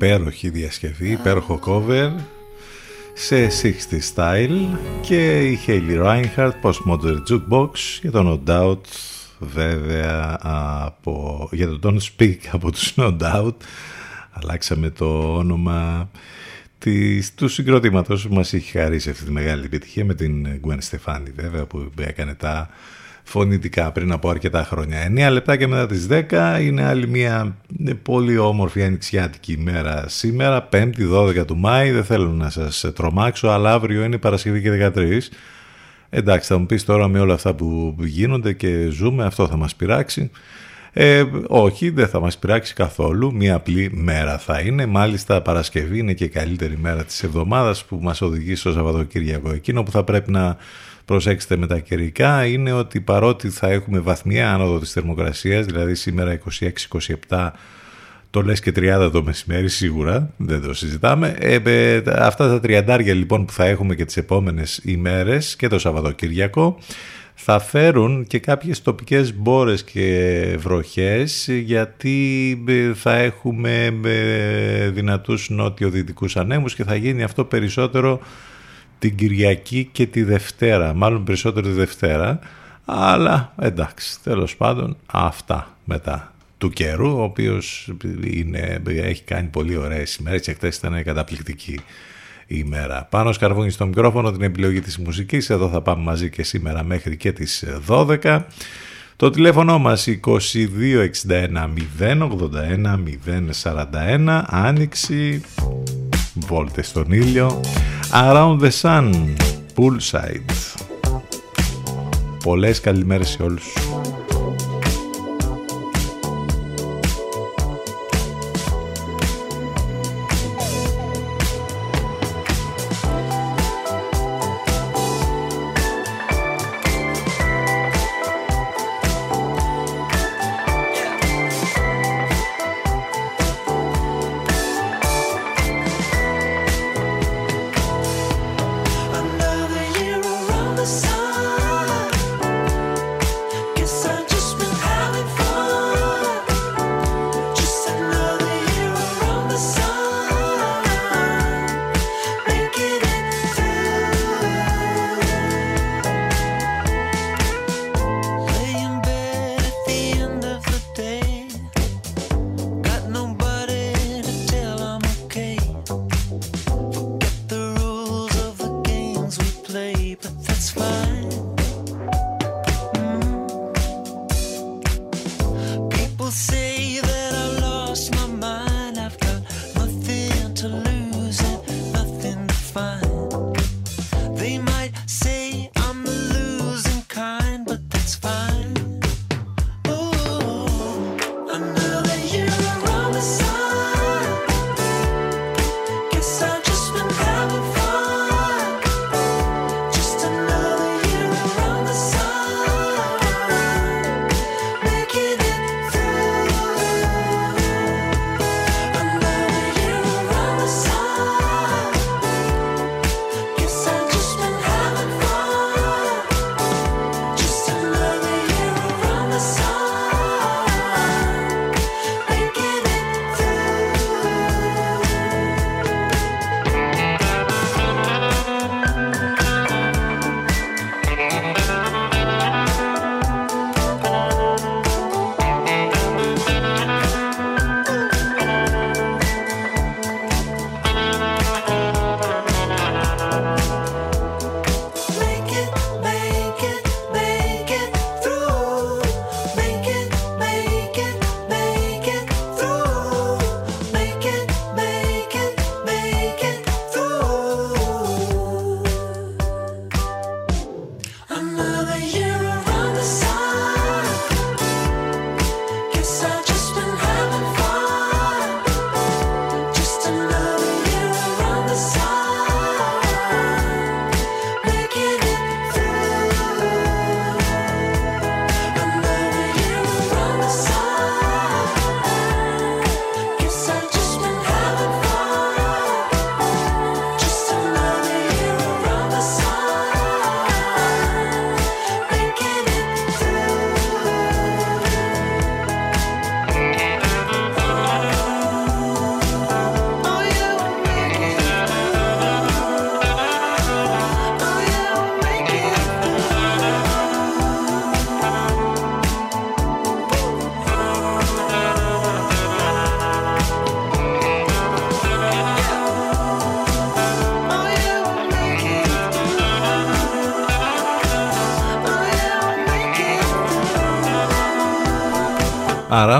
Υπέροχη διασκευή, υπέροχο cover σε 60 style και η Hayley Reinhardt Postmodern Jukebox για το No Doubt βέβαια από, για το Don't Speak από τους No Doubt. Αλλάξαμε το όνομα της, του συγκροτήματος που μας έχει χαρίσει αυτή τη μεγάλη επιτυχία με την Gwen Stefani βέβαια που έκανε τα φωνητικά πριν από αρκετά χρόνια. 9 λεπτά και μετά τις 10 είναι άλλη μια πολύ όμορφη ανοιξιάτικη ημέρα σήμερα, 5η 12 του Μάη, δεν θέλω να σας τρομάξω, αλλά αύριο είναι Παρασκευή και 13. Εντάξει, θα μου πεις τώρα με όλα αυτά που γίνονται και ζούμε, αυτό θα μας πειράξει. Ε, όχι, δεν θα μας πειράξει καθόλου. Μία απλή μέρα θα είναι. Μάλιστα Παρασκευή είναι και η καλύτερη μέρα της εβδομάδας που μας οδηγεί στο Σαββατοκύριακο. Εκείνο που θα πρέπει να προσέξετε με τα καιρικά είναι ότι παρότι θα έχουμε βαθμιά άνοδο της θερμοκρασίας, δηλαδή σήμερα 26-27 Το λες και 30 το μεσημέρι σίγουρα, δεν το συζητάμε. Ε, ε, αυτά τα τριαντάρια λοιπόν που θα έχουμε και τις επόμενες ημέρες και το Σαββατοκύριακο θα φέρουν και κάποιες τοπικές μπόρες και βροχές γιατί ε, θα έχουμε ε, δυνατούς νότιο-δυτικούς ανέμους και θα γίνει αυτό περισσότερο την Κυριακή και τη Δευτέρα, μάλλον περισσότερο τη Δευτέρα, αλλά εντάξει, τέλος πάντων αυτά μετά του καιρού, ο οποίος είναι, έχει κάνει πολύ ωραίες ημέρες και χτες ήταν καταπληκτική ημέρα. Πάνω σκαρβούνι στο μικρόφωνο την επιλογή της μουσικής, εδώ θα πάμε μαζί και σήμερα μέχρι και τις 12. Το τηλέφωνο μας 2261 081 041 Άνοιξη Βόλτες στον ήλιο Around the Sun Poolside. Πολλές καλημέρες σε όλους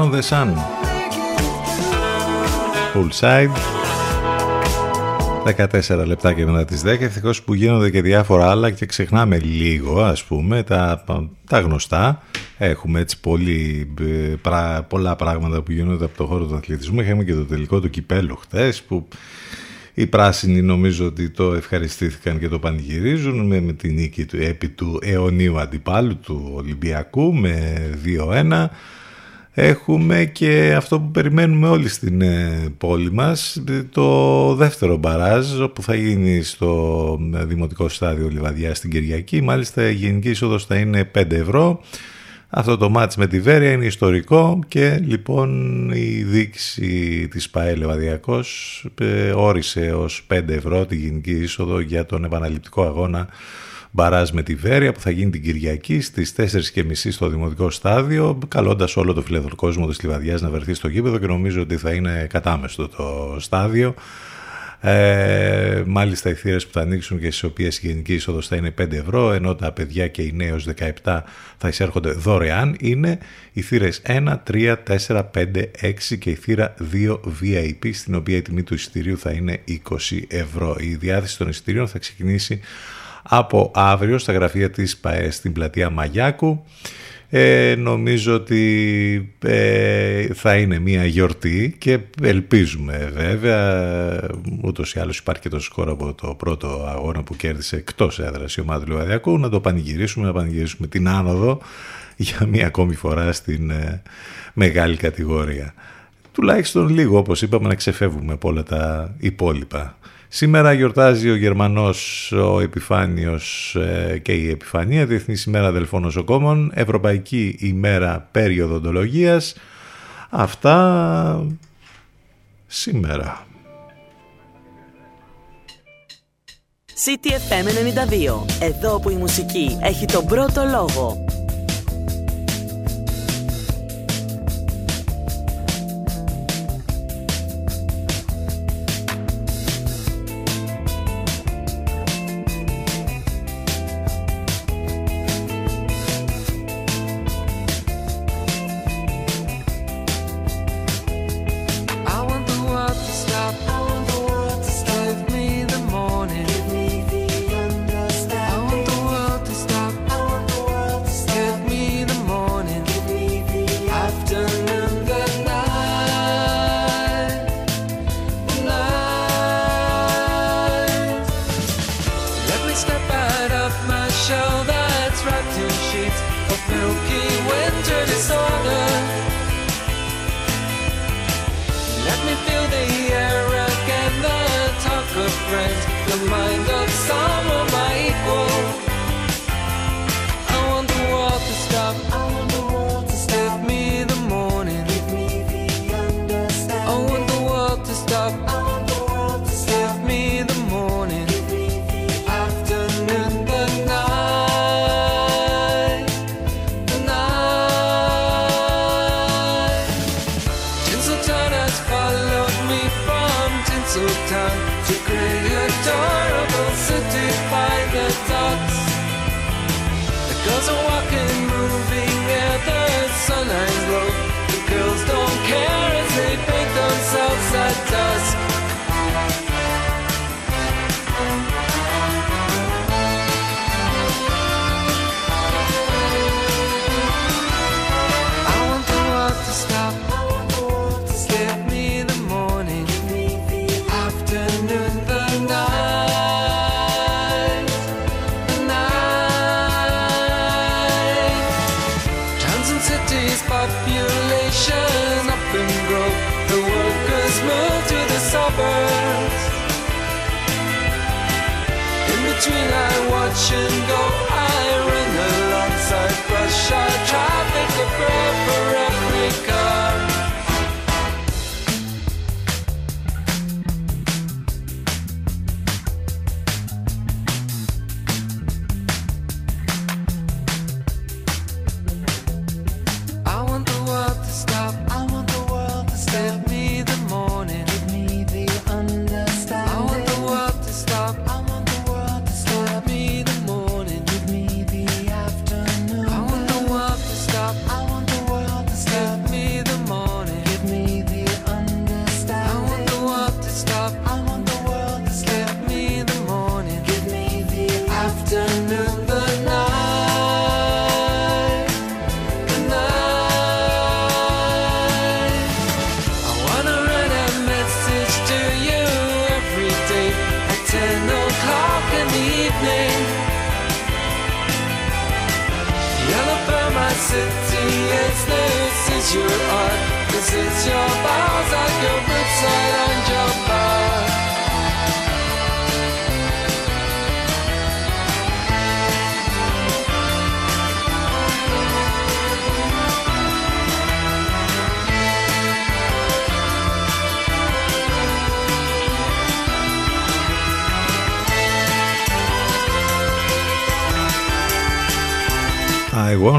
Around the Sun. Full side. 14 λεπτά μετά τις 10 ευτυχώς που γίνονται και διάφορα άλλα και ξεχνάμε λίγο ας πούμε τα, τα γνωστά έχουμε έτσι πολύ, πρα, πολλά πράγματα που γίνονται από το χώρο του αθλητισμού είχαμε και το τελικό του κυπέλου χτες που οι πράσινοι νομίζω ότι το ευχαριστήθηκαν και το πανηγυρίζουν με, με την νίκη του επί του αιωνίου αντιπάλου του Ολυμπιακού με 2-1 Έχουμε και αυτό που περιμένουμε όλοι στην ε, πόλη μας, το δεύτερο μπαράζ όπου θα γίνει στο Δημοτικό Στάδιο Λιβαδιά στην Κυριακή. Μάλιστα η γενική είσοδος θα είναι 5 ευρώ. Αυτό το μάτς με τη Βέρεια είναι ιστορικό και λοιπόν η δείξη της ΠαΕ Λεβαδιακός ε, όρισε ως 5 ευρώ τη γενική είσοδο για τον επαναληπτικό αγώνα μπαράζ με τη Βέρεια που θα γίνει την Κυριακή στις 4.30 στο Δημοτικό Στάδιο καλώντας όλο το φιλελεύθερο κόσμο της Λιβαδιάς να βρεθεί στο γήπεδο και νομίζω ότι θα είναι κατάμεστο το στάδιο ε, μάλιστα οι θύρες που θα ανοίξουν και στις οποίες η γενική είσοδος θα είναι 5 ευρώ ενώ τα παιδιά και οι νέοι 17 θα εισέρχονται δωρεάν είναι οι θύρες 1, 3, 4, 5, 6 και η θύρα 2 VIP στην οποία η τιμή του εισιτηρίου θα είναι 20 ευρώ. Η διάθεση των εισιτηρίων θα ξεκινήσει από αύριο στα γραφεία της ΠαΕ στην πλατεία Μαγιάκου. Ε, νομίζω ότι ε, θα είναι μια γιορτή και ελπίζουμε βέβαια ούτως ή άλλως υπάρχει και το σκορ από το πρώτο αγώνα που κέρδισε εκτός έδρας η ομάδα του Λιβαδιακού να το πανηγυρίσουμε, να πανηγυρίσουμε την άνοδο για μια ακόμη φορά στην ε, μεγάλη κατηγορία τουλάχιστον λίγο όπως είπαμε να ξεφεύγουμε από όλα τα υπόλοιπα Σήμερα γιορτάζει ο Γερμανός ο Επιφάνιος ε, και η Επιφανία, Διεθνής ημέρα αδελφών νοσοκόμων, Ευρωπαϊκή ημέρα περιοδοντολογίας. Αυτά σήμερα. CTFM 92. Εδώ που η μουσική έχει τον πρώτο λόγο.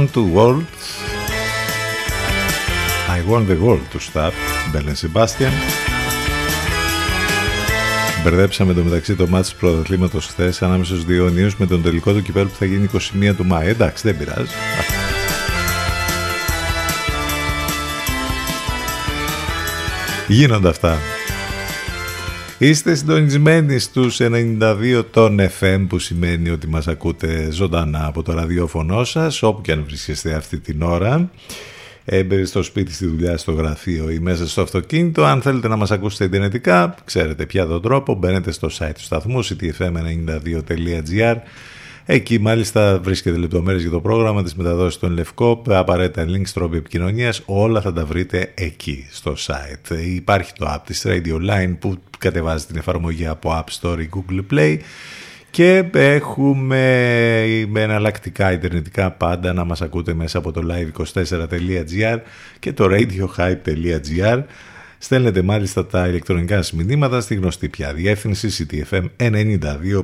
I want to world I want the world to start Μπέλεν Sebastian Μπερδέψαμε το μεταξύ το μάτι του πρωταθλήματος χθες ανάμεσα στους δύο νέους με τον τελικό του κυπέλου που θα γίνει 21 του Μάη. Εντάξει, δεν πειράζει. Γίνονται αυτά. Είστε συντονισμένοι στους 92 των FM που σημαίνει ότι μας ακούτε ζωντανά από το ραδιόφωνο σας όπου και αν βρίσκεστε αυτή την ώρα έμπερε στο σπίτι, στη δουλειά, στο γραφείο ή μέσα στο αυτοκίνητο. Αν θέλετε να μας ακούσετε ιντερνετικά, ξέρετε πια τον τρόπο, μπαίνετε στο site του σταθμού ctfm92.gr Εκεί μάλιστα βρίσκεται λεπτομέρειες για το πρόγραμμα της μεταδόσης των Λευκό, απαραίτητα links, τρόποι επικοινωνίας, όλα θα τα βρείτε εκεί στο site. Υπάρχει το app της Radio Line που κατεβάζει την εφαρμογή από App Store ή Google Play και έχουμε με εναλλακτικά ιντερνετικά πάντα να μας ακούτε μέσα από το live24.gr και το radiohype.gr Στέλνετε μάλιστα τα ηλεκτρονικά σας μηνύματα στη γνωστή πια διεύθυνση ctfm92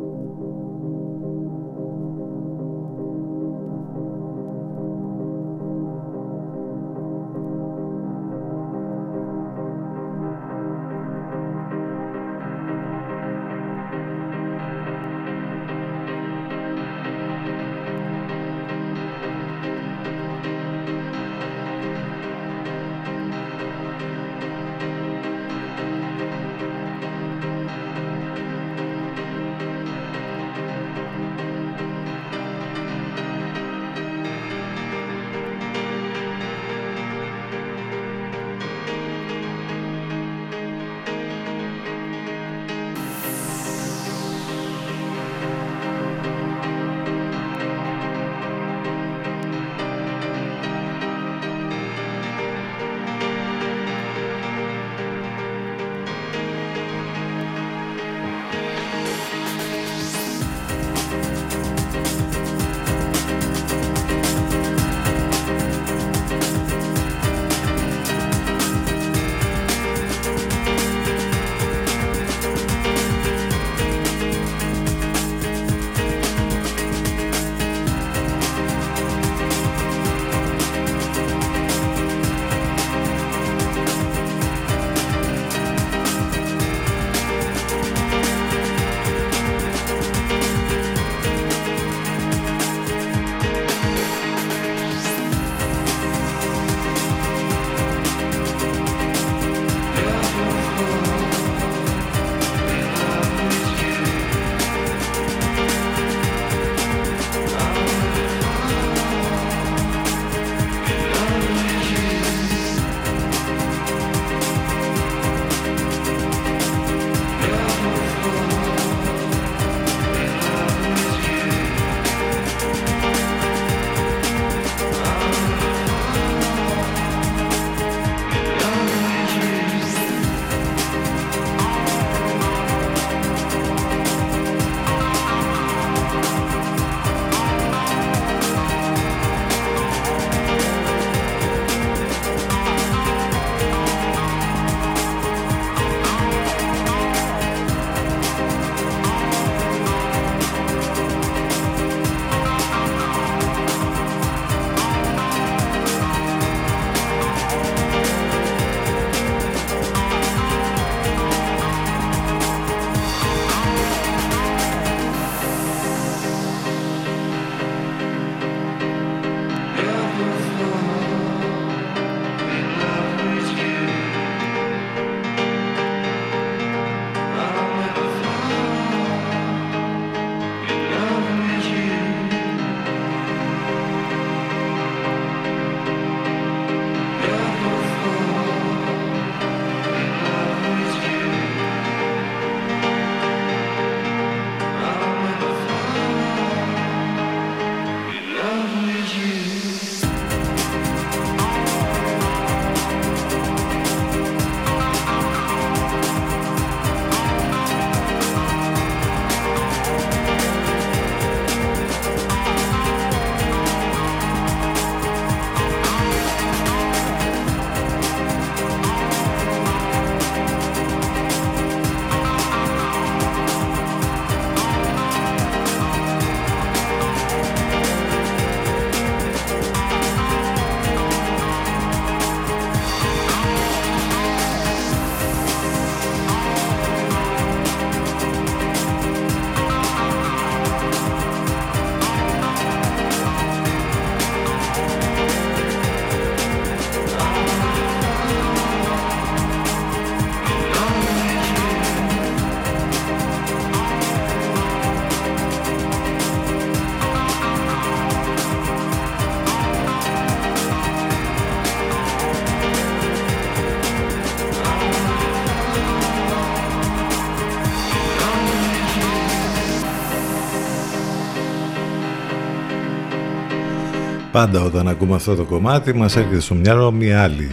Πάντα όταν ακούμε αυτό το κομμάτι μας έρχεται στο μυαλό μια άλλη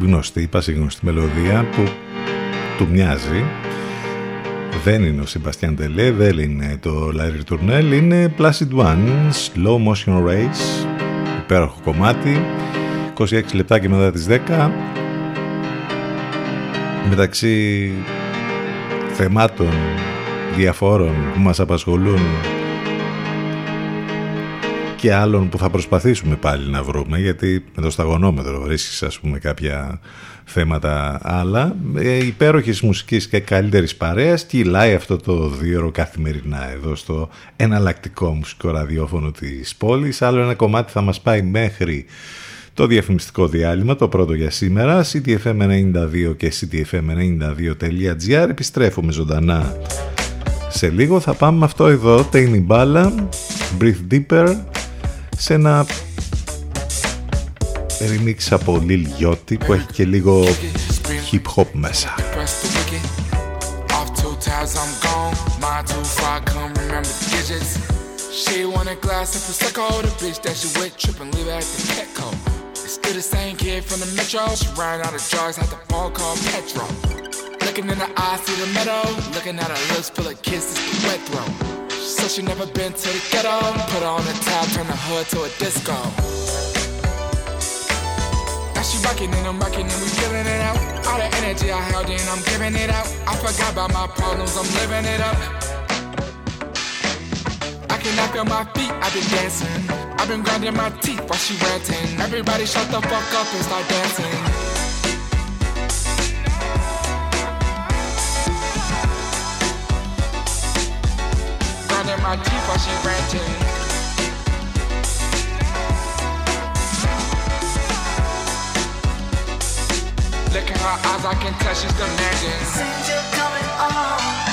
γνωστή, πασίγνωστη μελωδία που του μοιάζει. Δεν είναι ο Σεμπαστιάν Τελέ, δεν είναι το Larry Τουρνέλ, είναι Placid One, Slow Motion Race, υπέροχο κομμάτι, 26 λεπτά και μετά τις 10. Μεταξύ θεμάτων διαφόρων που μας απασχολούν και άλλων που θα προσπαθήσουμε πάλι να βρούμε γιατί με το σταγονόμετρο βρίσκεις ας πούμε κάποια θέματα άλλα. Ε, υπέροχης μουσικής και καλύτερης παρέας. Κυλάει αυτό το δύο καθημερινά εδώ στο εναλλακτικό μουσικό ραδιόφωνο της πόλης; Άλλο ένα κομμάτι θα μας πάει μέχρι το διαφημιστικό διάλειμμα, το πρώτο για σήμερα, ctfm92 και ctfm92.gr. Επιστρέφουμε ζωντανά σε λίγο. Θα πάμε με αυτό εδώ, Τέινι Μπάλα, Breathe Deeper, ένα περιμίξα πολύ λίγοι που έχει και λίγο hip hop μέσα. Μπρέμει, μάτσε λίγο. Μπρέμει, μπρέμει, μπρέμει. So she never been to the ghetto. Put her on a towel, turn the hood to a disco. Now she rockin' and I'm rockin' and we feeling it out. All the energy I held in, I'm giving it out. I forgot about my problems, I'm living it up. I cannot feel my feet, I've been dancing. I've been grinding my teeth while she ranting. Everybody shut the fuck up and start dancing. My teeth while she ranting. Look her eyes, I can tell she's demanding. Since you're coming on,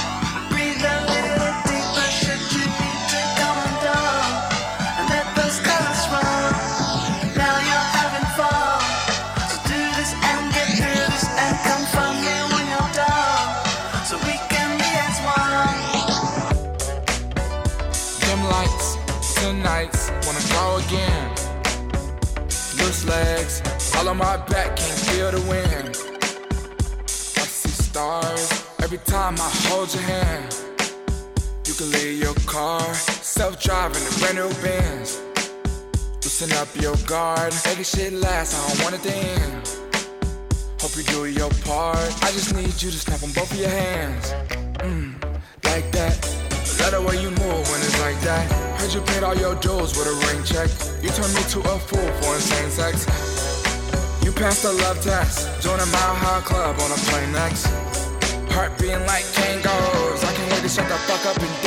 my back, can't feel the wind. I see stars every time I hold your hand. You can leave your car, self-driving, a brand new Benz. Loosen up your guard, make it shit last, I don't want it to end. Hope you do your part. I just need you to snap on both of your hands. Mm, like that. Let the way you move when it's like that. Heard you paid all your dues with a ring check. You turned me to a fool for insane sex. You passed the love test. Join a mile high club on a plane next. Heart beating like Kangols. I can't wait to shut the fuck up and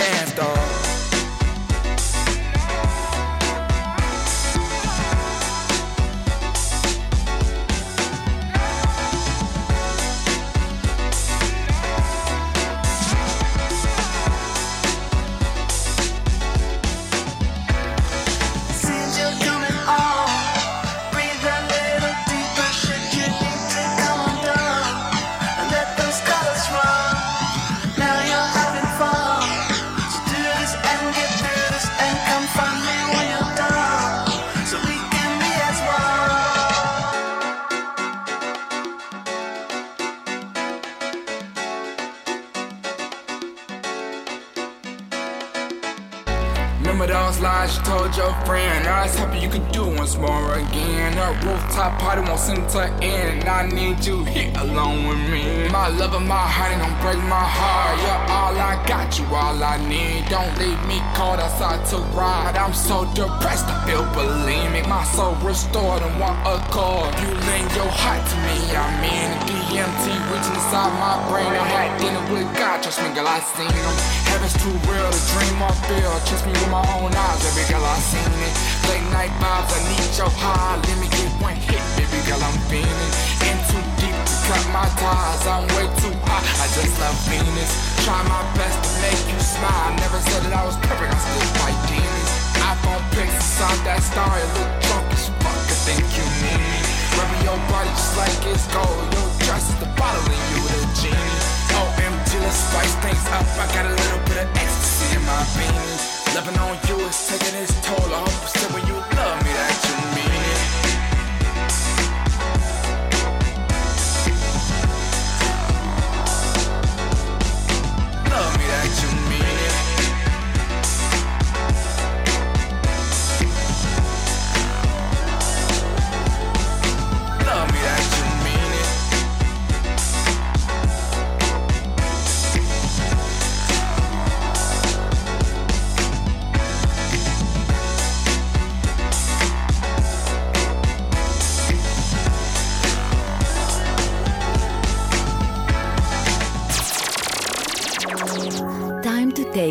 I seen him. Heaven's too real to dream or feel. Trust me with my own eyes, baby girl, I seen it. Late night vibes, I need your high. Let me get one hit, baby girl, I'm feeling. In too deep to cut my ties, I'm way too high. I just love Venus. Try my best to make you smile. Never said that I was perfect, I still fight demons. iPhone pics inside that star, you look drunk as fuck. I think you need me. Rubbing your body just like it's gold. Your dress is the bottle and you the genie. Oh, OMG, let's spice things up. I got a little bit of ecstasy in my veins. Loving on you is taking its toll. I hope you said when you love me that you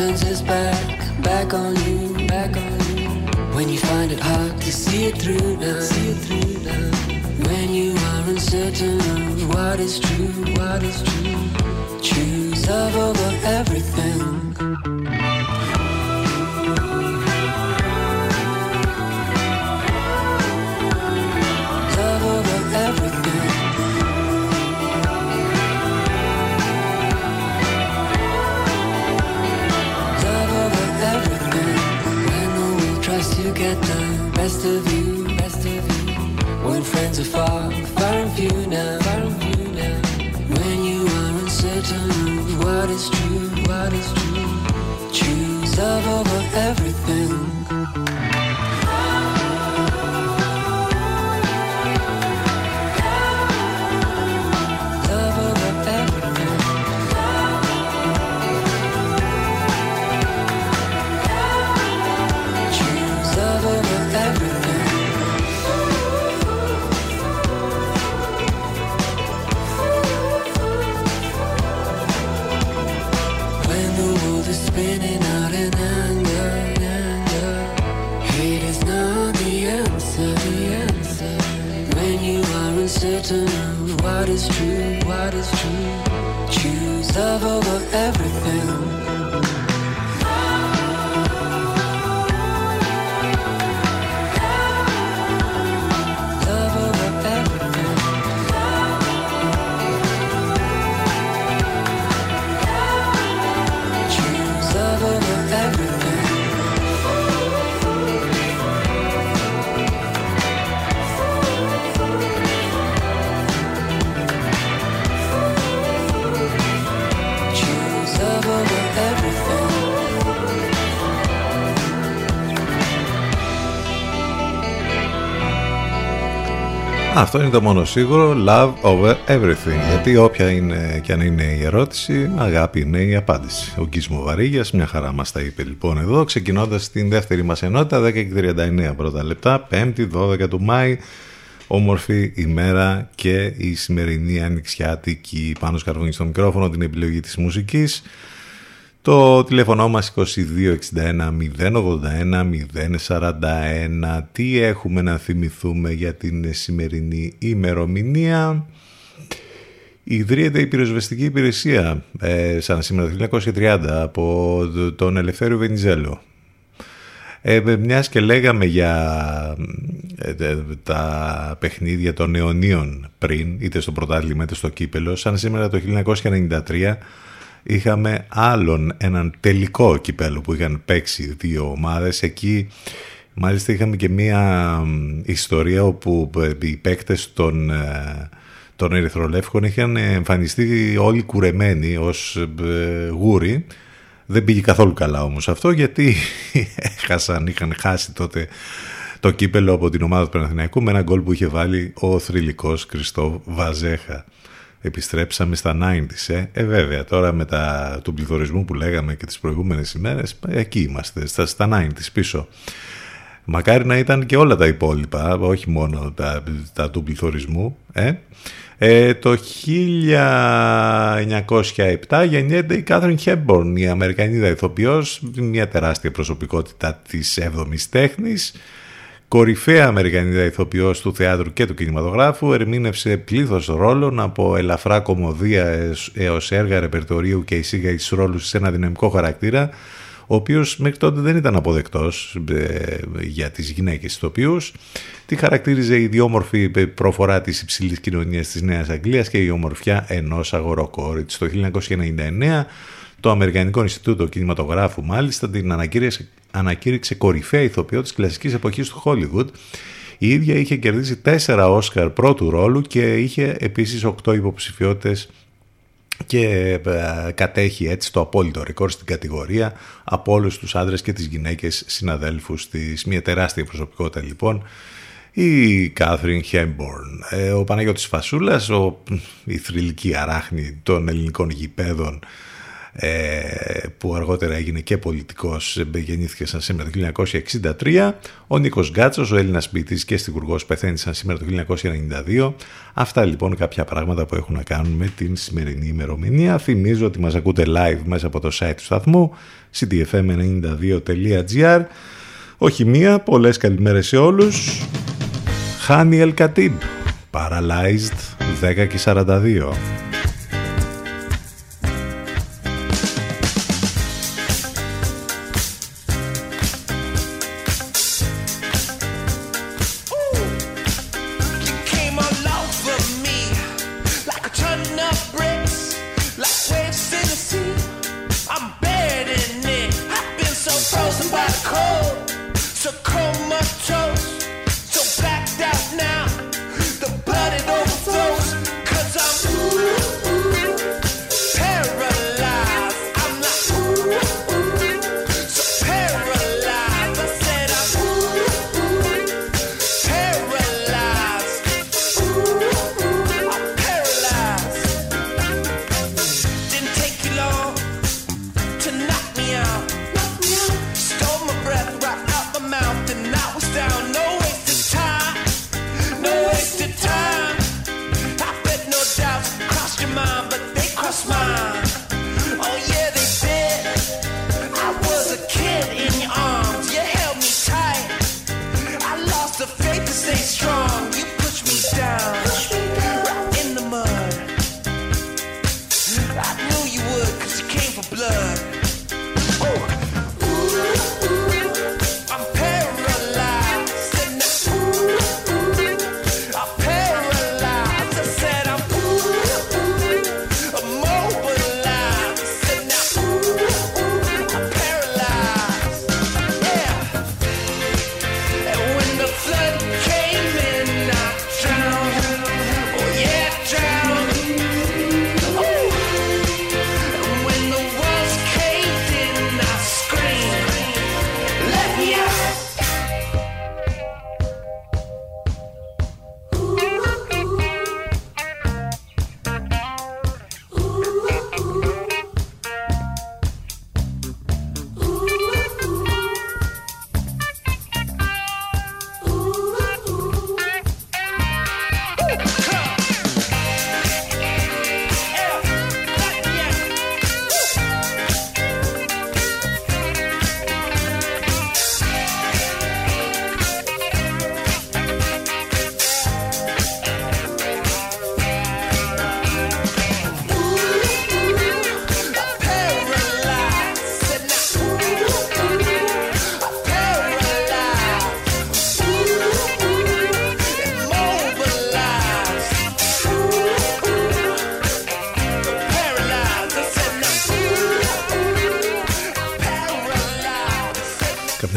Turns its back, back on you, back on you. When you find it hard to see it through now, see it through now. When you are uncertain of what is true, what is true. Choose love over everything. Best of you, best of you. When friends are far, far and few now, far and few now. When you are uncertain of what is true, what is true. Choose love over everything. Uncertain of what is true, what is true, choose love over everything. Αυτό είναι το μόνο σίγουρο, love over everything. Γιατί όποια είναι και αν είναι η ερώτηση, αγάπη είναι η απάντηση. Ο Γκίσμο Βαρύγιας, μια χαρά μας τα είπε λοιπόν εδώ, ξεκινώντας την δεύτερη μας ενότητα, 10.39 πρώτα λεπτά, 5η 12 του Μάη, όμορφη ημέρα και η σημερινή ανοιξιάτικη πάνω σκαρβούνι στο μικρόφωνο, την επιλογή της μουσικής. Το τηλέφωνο μας 2261 081 041. Τι έχουμε να θυμηθούμε για την σημερινή ημερομηνία; Ιδρύεται η πυροσβεστική υπηρεσία ε, σαν σήμερα το 1930 από τον Ελευθέριο Βενιζέλο. Ε, μιας και λέγαμε για ε, ε, τα παιχνίδια των αιωνίων πριν, είτε στο πρωτάθλημα είτε στο κύπελο, σαν σήμερα το 1993 είχαμε άλλον έναν τελικό κυπέλο που είχαν παίξει δύο ομάδες. Εκεί μάλιστα είχαμε και μία μ, ιστορία όπου ε, οι παίκτες των, ε, των Ερυθρολεύκων είχαν εμφανιστεί όλοι κουρεμένοι ως ε, γούρι. Δεν πήγε καθόλου καλά όμως αυτό γιατί έχασαν, είχαν χάσει τότε το κύπελο από την ομάδα του Παναθηναϊκού με ένα γκολ που είχε βάλει ο θρηλυκός Κριστό Βαζέχα. Επιστρέψαμε στα 90s, ε. ε βέβαια, τώρα με τα, του πληθωρισμού που λέγαμε και τις προηγούμενες ημέρες, εκεί είμαστε, στα, στα 90s πίσω. Μακάρι να ήταν και όλα τα υπόλοιπα, όχι μόνο τα, τα του πληθωρισμού. Ε. Ε, το 1907 γεννιέται η Κάθριν Χέμπορν, η Αμερικανίδα ηθοποιός, μια τεράστια προσωπικότητα της 7ης τέχνης, κορυφαία Αμερικανίδα ηθοποιός του θεάτρου και του κινηματογράφου, ερμήνευσε πλήθος ρόλων από ελαφρά κομμωδία έως έργα ρεπερτορίου και εισήγαγε στους ρόλους σε ένα δυναμικό χαρακτήρα, ο οποίος μέχρι τότε δεν ήταν αποδεκτός ε, για τις γυναίκες ηθοποιούς. Τη χαρακτήριζε η ιδιόμορφη προφορά της υψηλής κοινωνίας της Νέας Αγγλίας και η ομορφιά ενός αγοροκόριτς. Το 1999 Το Αμερικανικό Ινστιτούτο Κινηματογράφου μάλιστα την ανακήρυξε, ανακήρυξε κορυφαία ηθοποιό της κλασικής εποχής του Hollywood. Η ίδια είχε κερδίσει τέσσερα Όσκαρ πρώτου ρόλου και είχε επίσης οκτώ υποψηφιότητες και ε, κατέχει έτσι το απόλυτο ρεκόρ στην κατηγορία από όλους τους άντρες και τις γυναίκες συναδέλφους της. Μια τεράστια προσωπικότητα λοιπόν η Κάθριν Χέμπορν. Ε, ο Παναγιώτης Φασούλας, ο, η θρηλυκή αράχνη των ελληνικών γηπέδων ε, που αργότερα έγινε και πολιτικός, γεννήθηκε σαν σήμερα το 1963. Ο Νίκος Γκάτσος, ο Έλληνας ποιητής και στιγουργός, πεθαίνει σαν σήμερα το 1992. Αυτά λοιπόν κάποια πράγματα που έχουν να κάνουν με την σημερινή ημερομηνία. Θυμίζω ότι μας ακούτε live μέσα από το site του σταθμού ctfm92.gr Όχι μία, πολλές καλημέρες σε όλους. Χάνι Ελκατίμπ, Paralyzed 10 και 42.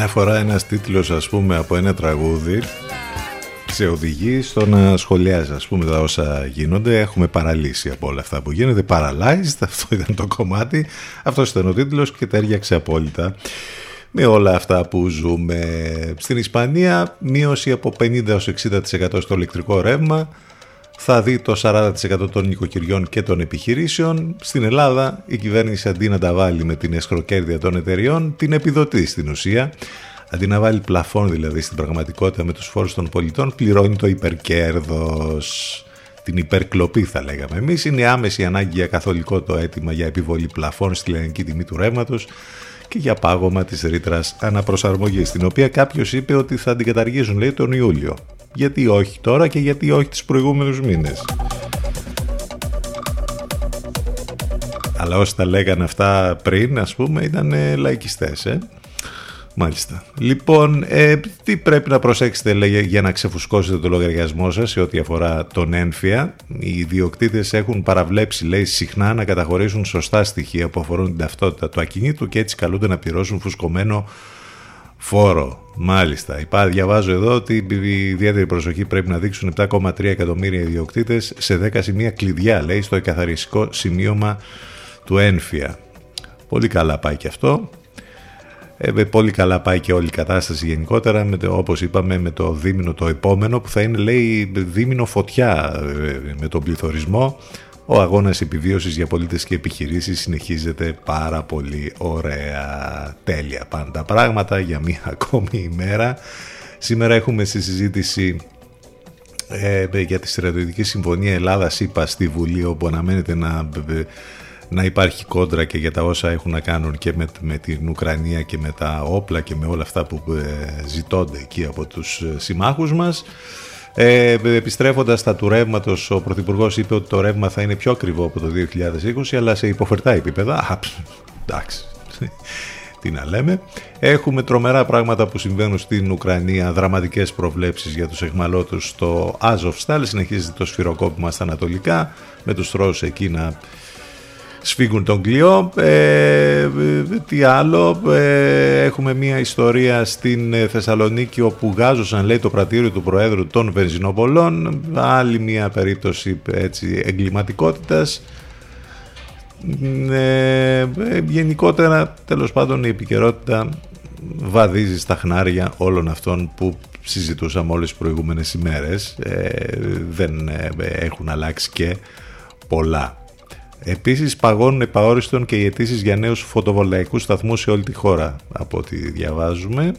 Φορά ένας τίτλος ας πούμε από ένα τραγούδι σε οδηγεί στο να σχολιάζει ας πούμε τα όσα γίνονται. Έχουμε παραλύσει από όλα αυτά που γίνεται paralyzed αυτό ήταν το κομμάτι. Αυτός ήταν ο τίτλος και τέριαξε απόλυτα. Με όλα αυτά που ζούμε. Στην Ισπανία μείωση από 50 60% στο ηλεκτρικό ρεύμα θα δει το 40% των νοικοκυριών και των επιχειρήσεων. Στην Ελλάδα η κυβέρνηση αντί να τα βάλει με την εσχροκέρδεια των εταιριών, την επιδοτεί στην ουσία. Αντί να βάλει πλαφόν δηλαδή στην πραγματικότητα με τους φόρους των πολιτών, πληρώνει το υπερκέρδος. Την υπερκλοπή θα λέγαμε εμείς. Είναι άμεση ανάγκη για καθολικό το αίτημα για επιβολή πλαφών στη λιανική τιμή του ρεύματος και για πάγωμα της ρήτρας αναπροσαρμογής, την οποία κάποιος είπε ότι θα την καταργήσουν λέει τον Ιούλιο γιατί όχι τώρα και γιατί όχι τις προηγούμενους μήνες. Αλλά όσοι τα λέγανε αυτά πριν, ας πούμε, ήταν λαϊκιστές, ε; Μάλιστα. Λοιπόν, ε, τι πρέπει να προσέξετε λέγε, για να ξεφουσκώσετε το λογαριασμό σας σε ό,τι αφορά τον ένφια. Οι ιδιοκτήτες έχουν παραβλέψει, λέει, συχνά να καταχωρήσουν σωστά στοιχεία που αφορούν την ταυτότητα του ακινήτου και έτσι καλούνται να πληρώσουν φουσκωμένο φόρο. Μάλιστα. Υπά, διαβάζω εδώ ότι η ιδιαίτερη προσοχή πρέπει να δείξουν 7,3 εκατομμύρια ιδιοκτήτες σε 10 σημεία κλειδιά, λέει, στο εκαθαριστικό σημείωμα του ένφια. Πολύ καλά πάει και αυτό. Ε, πολύ καλά πάει και όλη η κατάσταση γενικότερα, με το, όπως είπαμε, με το δίμηνο το επόμενο που θα είναι, λέει, δίμηνο φωτιά ε, με τον πληθωρισμό. Ο αγώνας επιβίωσης για πολίτες και επιχειρήσεις συνεχίζεται πάρα πολύ ωραία. Τέλεια πάντα πράγματα για μία ακόμη ημέρα. Σήμερα έχουμε στη συζήτηση ε, για τη στρατιωτική συμφωνία Ελλάδα-ΣΥΠΑ στη Βουλή όπου αναμένεται να να υπάρχει κόντρα και για τα όσα έχουν να κάνουν και με, με την Ουκρανία και με τα όπλα και με όλα αυτά που ε, ζητώνται εκεί από τους ε, συμμάχους μας. Ε, επιστρέφοντας στα του ρεύματος, ο Πρωθυπουργός είπε ότι το ρεύμα θα είναι πιο ακριβό από το 2020, αλλά σε υποφερτά επίπεδα. Α, εντάξει, τι να λέμε. Έχουμε τρομερά πράγματα που συμβαίνουν στην Ουκρανία, δραματικές προβλέψεις για τους εχμαλώτους στο Azovstal, συνεχίζεται το σφυροκόπημα στα ανατολικά, με τους Ρώσους εκεί να σφίγγουν τον κλειό. Ε, τι άλλο, ε, έχουμε μια ιστορία στην ε, Θεσσαλονίκη όπου γάζωσαν λέει το πρατήριο του Προέδρου των Βενζινοπολών. Άλλη μια περίπτωση έτσι, εγκληματικότητας. Ε, γενικότερα τέλος πάντων η επικαιρότητα βαδίζει στα χνάρια όλων αυτών που συζητούσαμε όλες τις προηγούμενες ημέρες δεν έχουν αλλάξει και πολλά Επίσης παγώνουν επαόριστον και οι αιτήσεις για νέους φωτοβολταϊκούς σταθμούς σε όλη τη χώρα από ό,τι διαβάζουμε.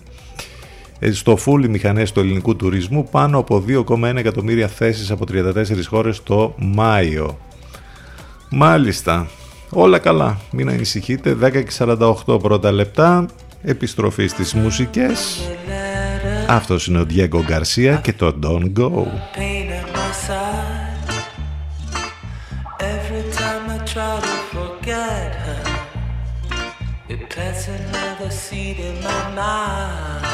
Ε, στο φούλι μηχανές του ελληνικού τουρισμού πάνω από 2,1 εκατομμύρια θέσεις από 34 χώρες το Μάιο. Μάλιστα, όλα καλά, μην ανησυχείτε, 10 και 48 πρώτα λεπτά, επιστροφή στις μουσικές. Αυτός είναι ο Diego Garcia και το Don't Go. a seat in my mind.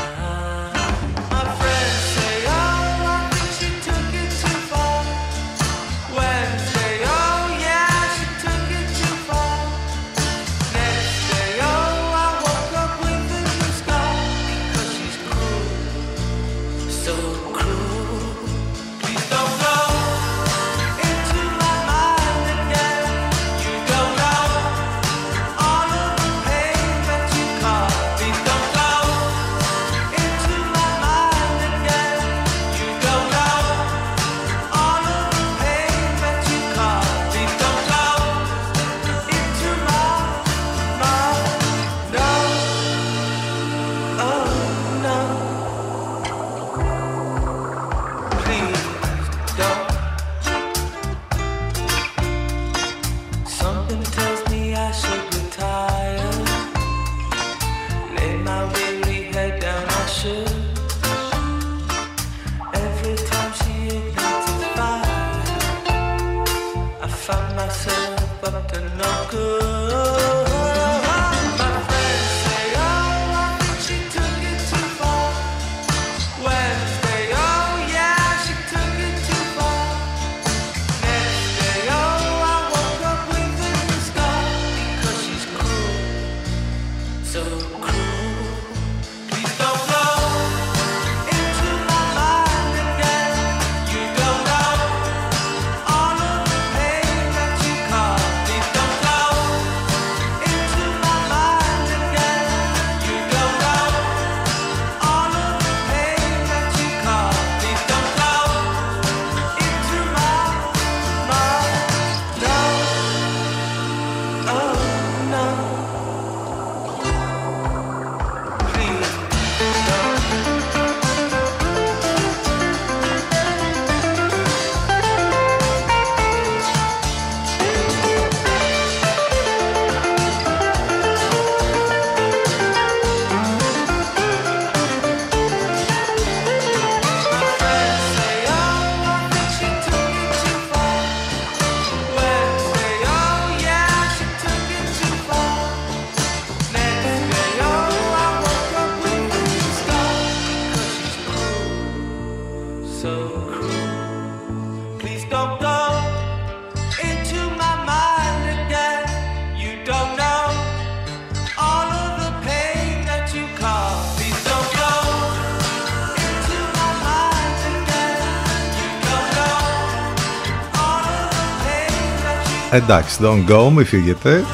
Εντάξει, don't go, μη φύγετε.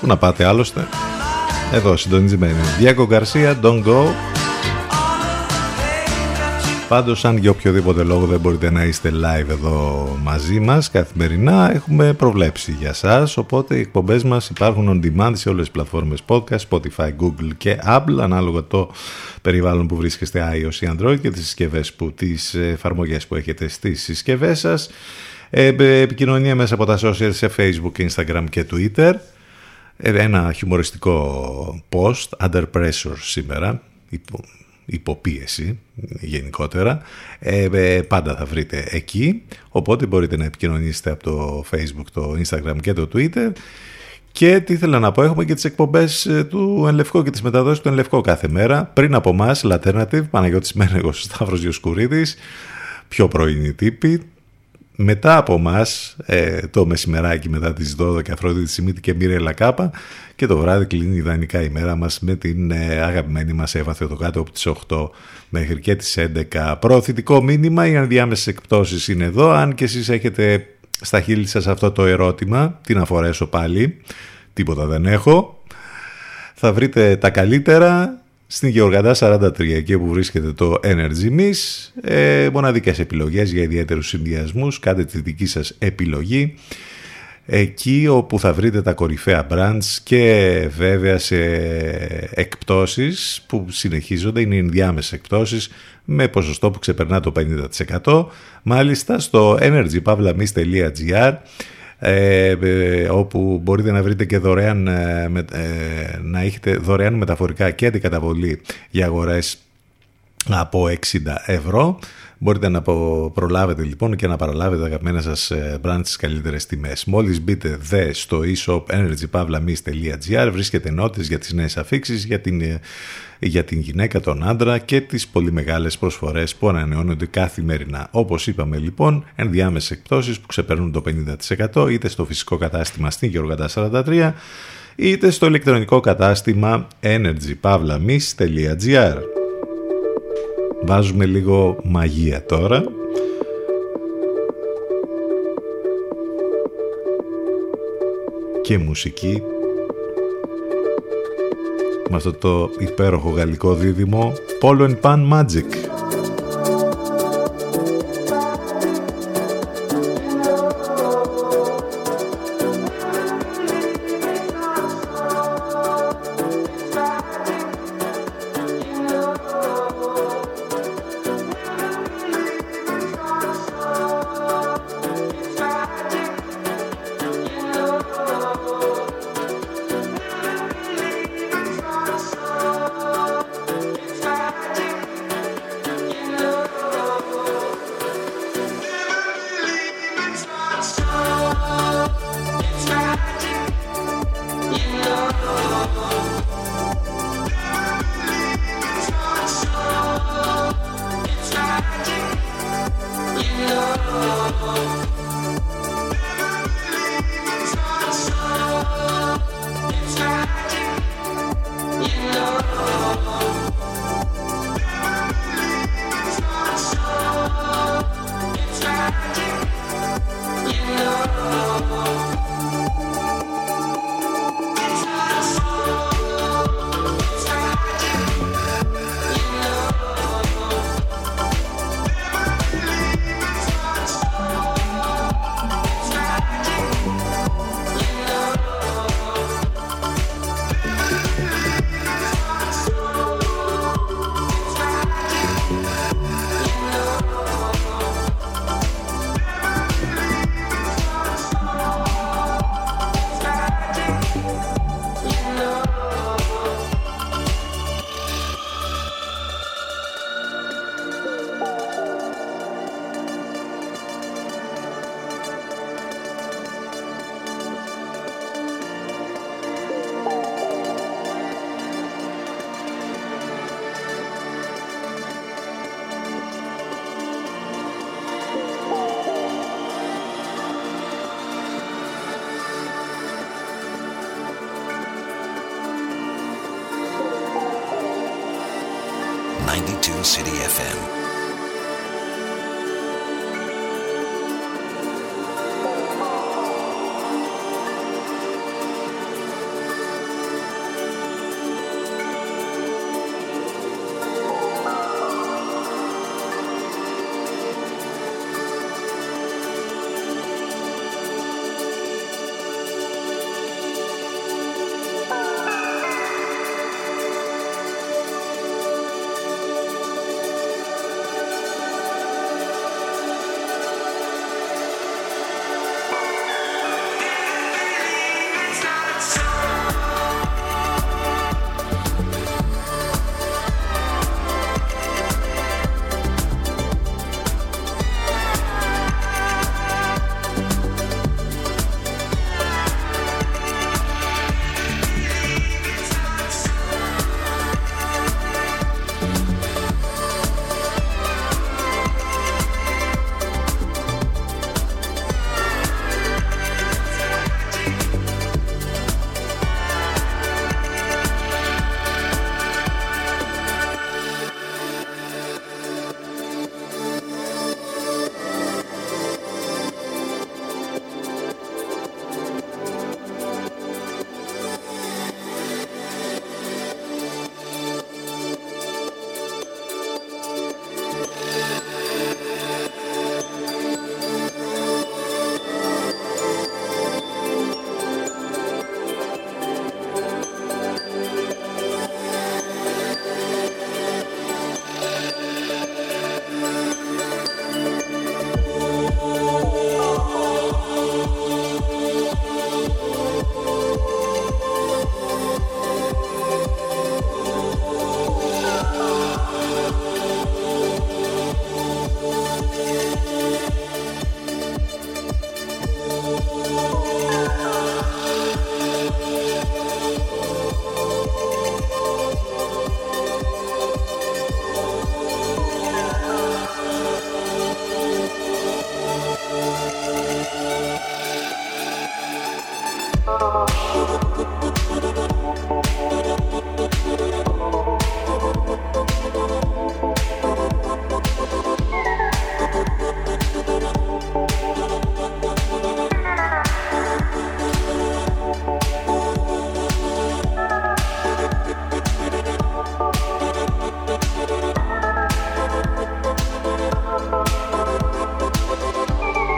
Πού να πάτε άλλωστε. Εδώ συντονισμένοι. Διάκο Γκαρσία, don't go. Πάντως αν για οποιοδήποτε λόγο δεν μπορείτε να είστε live εδώ μαζί μας καθημερινά έχουμε προβλέψει για σας οπότε οι εκπομπές μας υπάρχουν on demand σε όλες τις πλατφόρμες podcast, Spotify, Google και Apple ανάλογα το περιβάλλον που βρίσκεστε iOS ή Android και τις συσκευές που, τις εφαρμογές που έχετε στις συσκευές σας ε, επικοινωνία μέσα από τα social σε Facebook, Instagram και Twitter. Ε, ένα χιουμοριστικό post under pressure σήμερα υποπίεση γενικότερα. Ε, ε, πάντα θα βρείτε εκεί οπότε μπορείτε να επικοινωνήσετε από το facebook, το instagram και το twitter. Και τι ήθελα να πω, έχουμε και τις εκπομπές ε, του Ενλευκό και τις μεταδόσεις του Ενλευκό κάθε μέρα. Πριν από εμάς, Alternative, Παναγιώτης Μένεγος, Σταύρος Διοσκουρίδης, πιο πρωινή τύπη, μετά από εμά, το μεσημεράκι μετά τις 12 Αφροδίτη Σιμίτη και Μύρια Λακάπα και το βράδυ κλείνει ιδανικά η μέρα μας με την ε, αγαπημένη μας Εύα Θεοδοκάτου από τις 8 μέχρι και τις 11. Προωθητικό μήνυμα, οι ανδιάμεσες εκπτώσεις είναι εδώ. Αν και εσείς έχετε στα χείλη σας αυτό το ερώτημα, τι να φορέσω πάλι, τίποτα δεν έχω. Θα βρείτε τα καλύτερα στην Γεωργαντά 43, εκεί που βρίσκεται το Energy Miss. Ε, μοναδικές επιλογές για ιδιαίτερους συνδυασμούς, κάντε τη δική σας επιλογή εκεί όπου θα βρείτε τα κορυφαία brands και βέβαια σε εκπτώσεις που συνεχίζονται, είναι ενδιάμεσες εκπτώσεις με ποσοστό που ξεπερνά το 50%. Μάλιστα στο energypavlamis.gr ε, ε, όπου μπορείτε να βρείτε και δωρεάν, ε, ε, να έχετε δωρεάν μεταφορικά και αντικαταβολή για αγορές από 60 ευρώ Μπορείτε να προλάβετε λοιπόν και να παραλάβετε τα αγαπημένα σας ε, brand στις καλύτερες τιμές. Μόλις μπείτε δε στο e-shop energypavlamis.gr βρίσκετε νότες για τις νέες αφήξεις, για την, ε, για την γυναίκα, τον άντρα και τις πολύ μεγάλες προσφορές που ανανεώνονται καθημερινά. Όπως είπαμε λοιπόν, ενδιάμεσες εκπτώσεις που ξεπερνούν το 50% είτε στο φυσικό κατάστημα στην Γεωργαντά 43 είτε στο ηλεκτρονικό κατάστημα energypavlamis.gr Βάζουμε λίγο μαγεία τώρα. Και μουσική. Με αυτό το υπέροχο γαλλικό δίδυμο Polo and Pan Magic.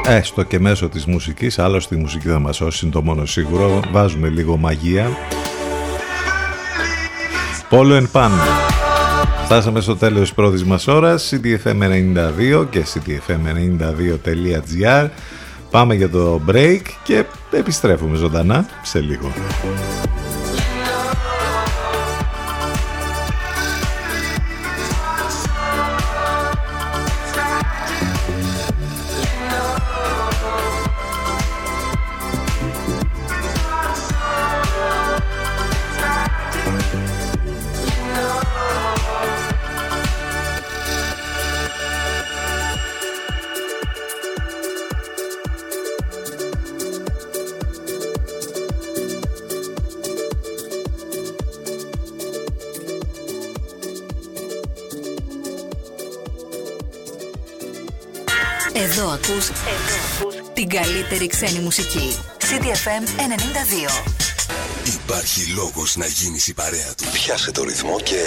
Έστω και μέσω της μουσικής, άλλωστε η μουσική θα μας σώσει, είναι το μόνο σίγουρο. Βάζουμε λίγο μαγεία. Πόλο εν Pan. Φτάσαμε στο τέλος της πρώτης μας ώρας, ctfm92 και ctfm92.gr. Πάμε για το break και επιστρέφουμε ζωντανά σε λίγο. Ξένη μουσική. CDFM 92. Υπάρχει λόγος να γίνεις η παρέα του. Πιάσε το ρυθμό και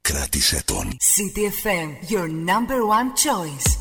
κράτησε τον. CDFM, your number one choice.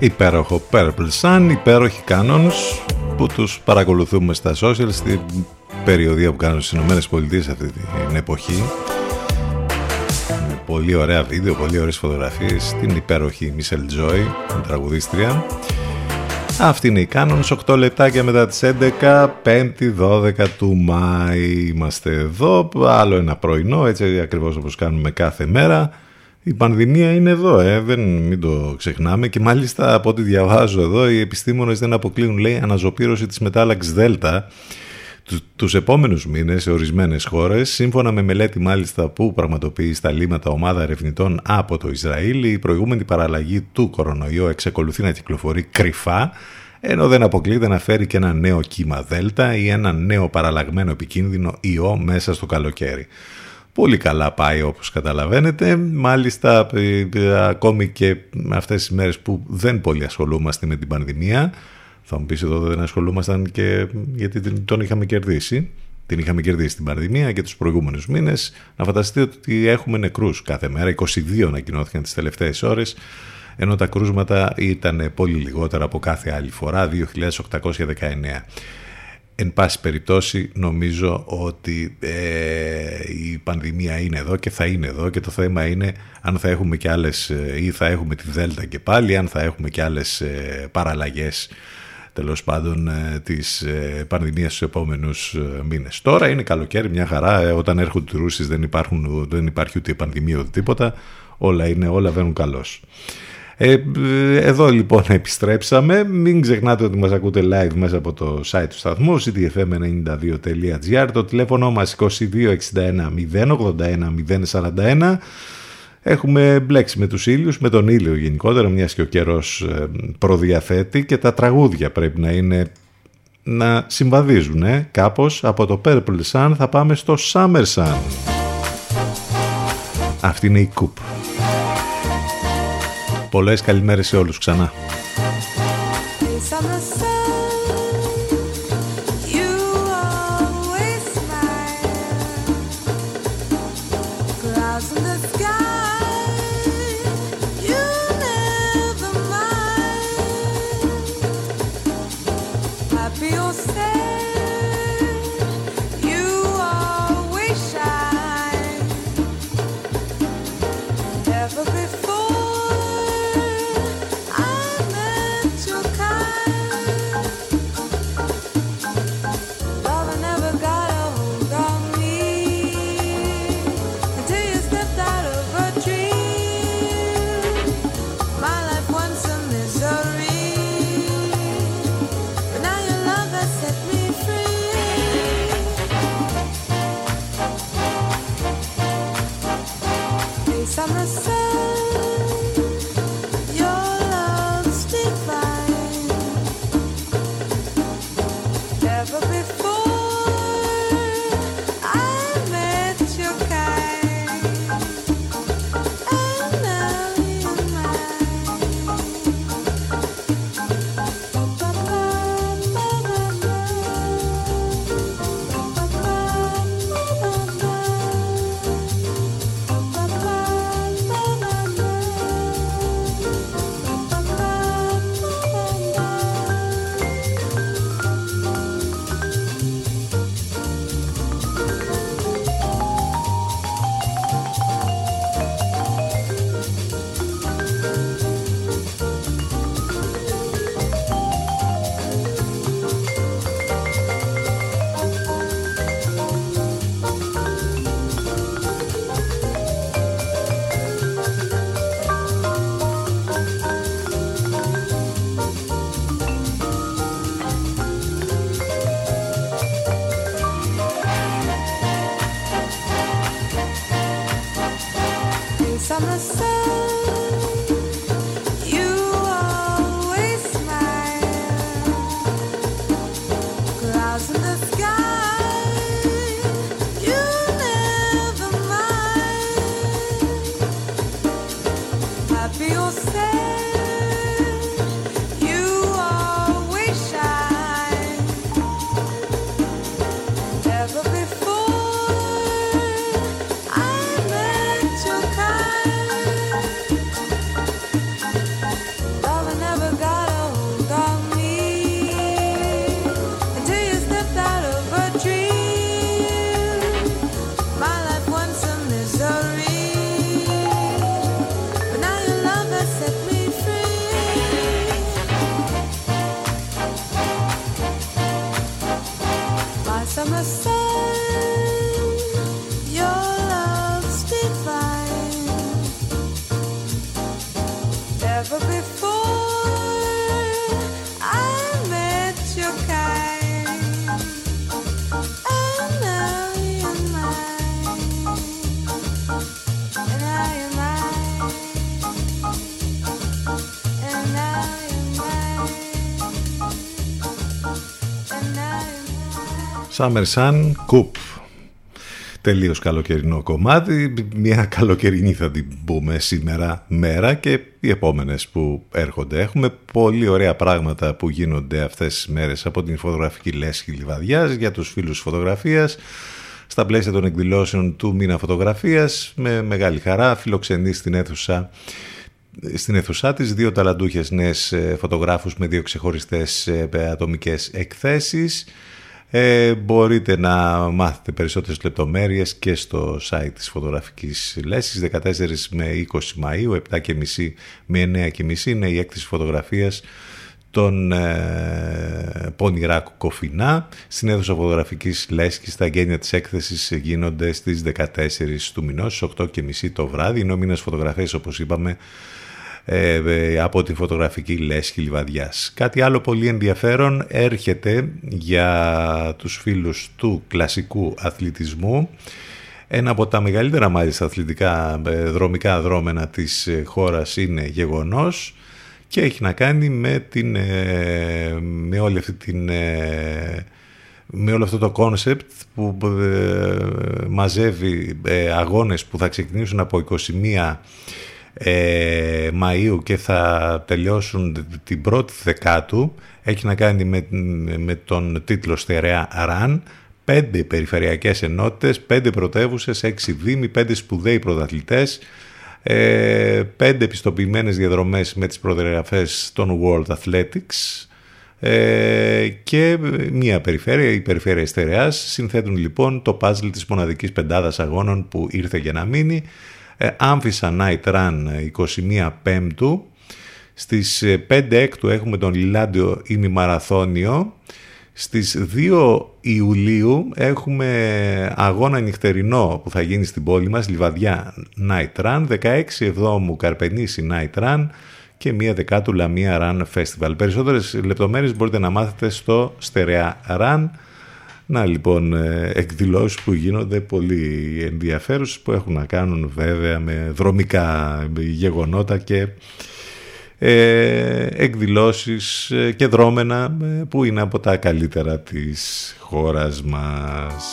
Υπέροχο Purple Sun, υπέροχοι Canons που τους παρακολουθούμε στα social στην περιοδία που κάνουν στις Ηνωμένες Πολιτείες αυτή την εποχή. Με πολύ ωραία βίντεο, πολύ ωραίες φωτογραφίες την υπέροχη Michelle Joy, την τραγουδίστρια. Αυτή είναι η Canons, 8 λεπτάκια μετά τις 11, 5η 12 του Μάη. Είμαστε εδώ, άλλο ένα πρωινό, έτσι ακριβώς όπως κάνουμε κάθε μέρα η πανδημία είναι εδώ, ε, δεν, μην το ξεχνάμε και μάλιστα από ό,τι διαβάζω εδώ οι επιστήμονες δεν αποκλείουν λέει αναζωπήρωση της μετάλλαξης Δέλτα τους επόμενους μήνες σε ορισμένες χώρες, σύμφωνα με μελέτη μάλιστα που πραγματοποιεί στα λίμματα ομάδα ερευνητών από το Ισραήλ, η προηγούμενη παραλλαγή του κορονοϊού εξακολουθεί να κυκλοφορεί κρυφά, ενώ δεν αποκλείεται να φέρει και ένα νέο κύμα Δέλτα ή ένα νέο παραλλαγμένο επικίνδυνο ιό μέσα στο καλοκαίρι. Πολύ καλά πάει όπως καταλαβαίνετε. Μάλιστα ε, ε, ακόμη και με αυτές τις μέρες που δεν πολύ ασχολούμαστε με την πανδημία. Θα μου πεις εδώ δεν ασχολούμασταν και γιατί τον είχαμε κερδίσει. Την είχαμε κερδίσει την πανδημία και τους προηγούμενους μήνες. Να φανταστείτε ότι έχουμε νεκρούς κάθε μέρα. 22 ανακοινώθηκαν τις τελευταίες ώρες ενώ τα κρούσματα ήταν πολύ λιγότερα από κάθε άλλη φορά, 2.819. Εν πάση περιπτώσει νομίζω ότι ε, η πανδημία είναι εδώ και θα είναι εδώ και το θέμα είναι αν θα έχουμε και άλλες ε, ή θα έχουμε τη Δέλτα και πάλι, αν θα έχουμε και άλλες ε, παραλλαγές τέλος πάντων ε, της ε, πανδημίας στους επόμενους μήνες. Τώρα είναι καλοκαίρι, μια χαρά, όταν έρχονται οι Ρούσες δεν, υπάρχουν, δεν υπάρχει ούτε πανδημία ούτε τίποτα, όλα, είναι, όλα βαίνουν καλώς. Ε, εδώ λοιπόν επιστρέψαμε. Μην ξεχνάτε ότι μας ακούτε live μέσα από το site του σταθμού ctfm92.gr το τηλέφωνο μας 2261 081 041 Έχουμε μπλέξει με τους ήλιους, με τον ήλιο γενικότερα, μιας και ο καιρός ε, προδιαθέτει και τα τραγούδια πρέπει να είναι να συμβαδίζουν ε, κάπως. Από το Purple Sun θα πάμε στο Summer Sun. Αυτή είναι η Coupe. Πολλές καλημέρες σε όλους ξανά. Summer Sun Coop. Τελείως καλοκαιρινό κομμάτι, μια καλοκαιρινή θα την πούμε σήμερα μέρα και οι επόμενες που έρχονται. Έχουμε πολύ ωραία πράγματα που γίνονται αυτές τις μέρες από την φωτογραφική λέσχη Λιβαδιάς για τους φίλους φωτογραφίας στα πλαίσια των εκδηλώσεων του μήνα φωτογραφίας με μεγάλη χαρά φιλοξενεί στην αίθουσα στην αίθουσά της δύο ταλαντούχες νέες ε, φωτογράφους με δύο ξεχωριστές ε, ατομικές εκθέσεις ε, μπορείτε να μάθετε περισσότερες λεπτομέρειες και στο site της φωτογραφικής λέσης. 14 με 20 Μαΐου 7.30 με 9.30 είναι η έκθεση φωτογραφίας των ε, Πονηράκου Κοφινά. Στην αίθουσα φωτογραφικής λέσχης τα γένεια της έκθεσης γίνονται στις 14 του μηνός 8.30 το βράδυ. Είναι ο μήνας φωτογραφίες όπως είπαμε ε, ε, από την φωτογραφική λέσχη Λιβαδιάς. Κάτι άλλο πολύ ενδιαφέρον έρχεται για τους φίλους του κλασικού αθλητισμού ένα από τα μεγαλύτερα μάλιστα αθλητικά ε, δρομικά δρώμενα της χώρας είναι γεγονός και έχει να κάνει με, την, με όλη αυτή την με όλο αυτό το concept που μαζεύει αγώνες που θα ξεκινήσουν από 21 ε, Μαΐου και θα τελειώσουν την πρώτη δεκάτου έχει να κάνει με, με τον τίτλο Στερεά Run πέντε περιφερειακές ενότητες, πέντε πρωτεύουσες, έξι δήμοι, πέντε σπουδαίοι πρωταθλητές ε, πέντε επιστοποιημένες διαδρομές με τις προδιαγραφές των World Athletics ε, και μία περιφέρεια, η περιφέρεια Στερεάς. Συνθέτουν λοιπόν το παζλ της μοναδικής πεντάδας αγώνων που ήρθε για να μείνει Άμφισα Night Run 21 Πέμπτου. Στις 5 Έκτου έχουμε τον Λιλάντιο ημιμαραθώνιο. Στις 2 Ιουλίου έχουμε αγώνα νυχτερινό που θα γίνει στην πόλη μας, Λιβαδιά Night Run, 16 Εβδόμου Καρπενήσι Night Run και μία δεκάτου Λαμία Run Festival. Περισσότερες λεπτομέρειες μπορείτε να μάθετε στο Στερεά Run να λοιπόν ε, εκδηλώσεις που γίνονται πολύ ενδιαφέρουσες που έχουν να κάνουν βέβαια με δρομικά γεγονότα και ε, εκδηλώσεις ε, και δρόμενα ε, που είναι από τα καλύτερα της χώρας μας.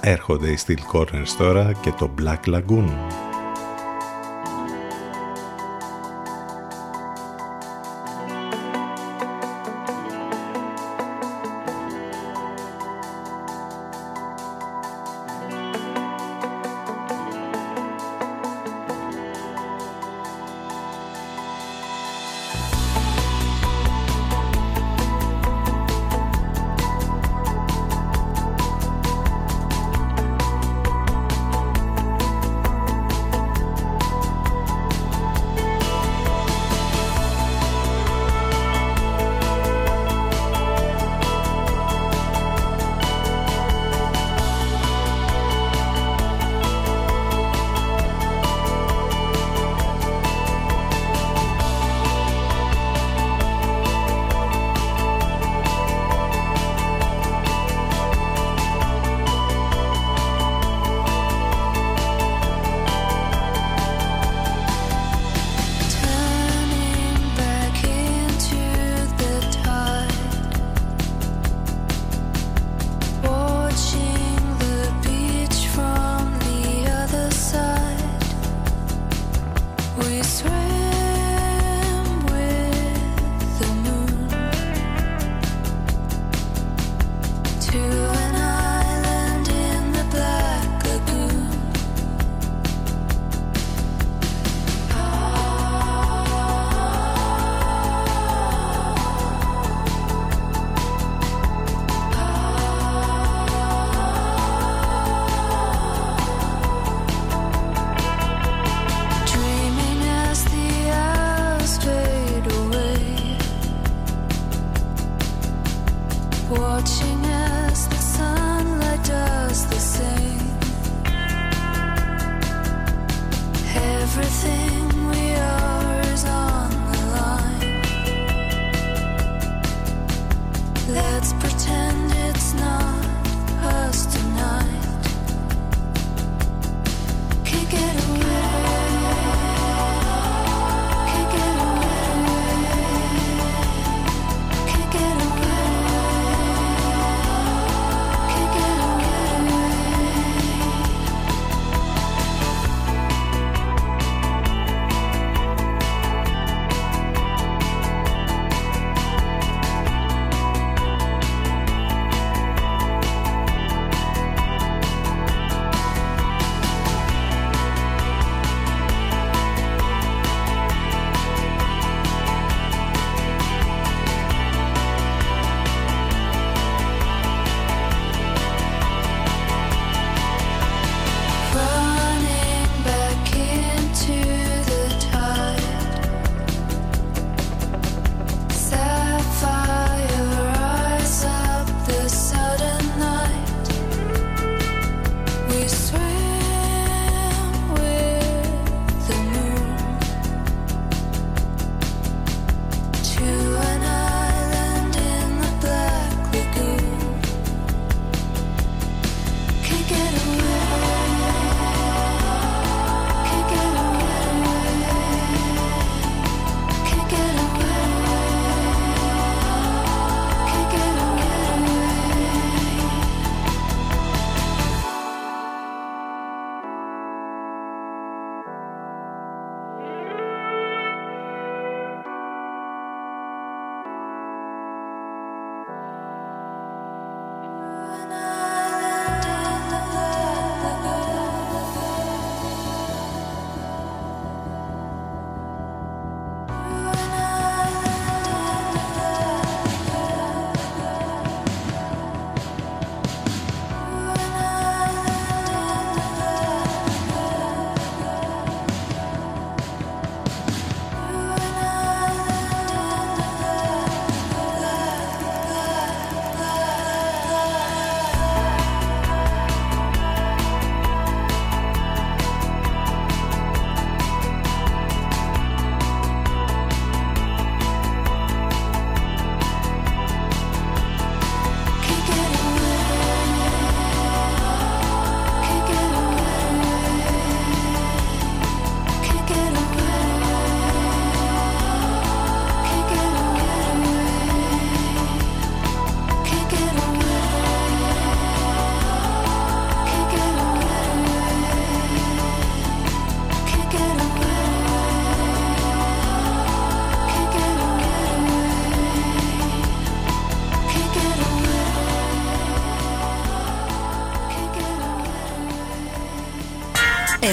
Έρχονται οι Steel Corners τώρα και το Black Lagoon.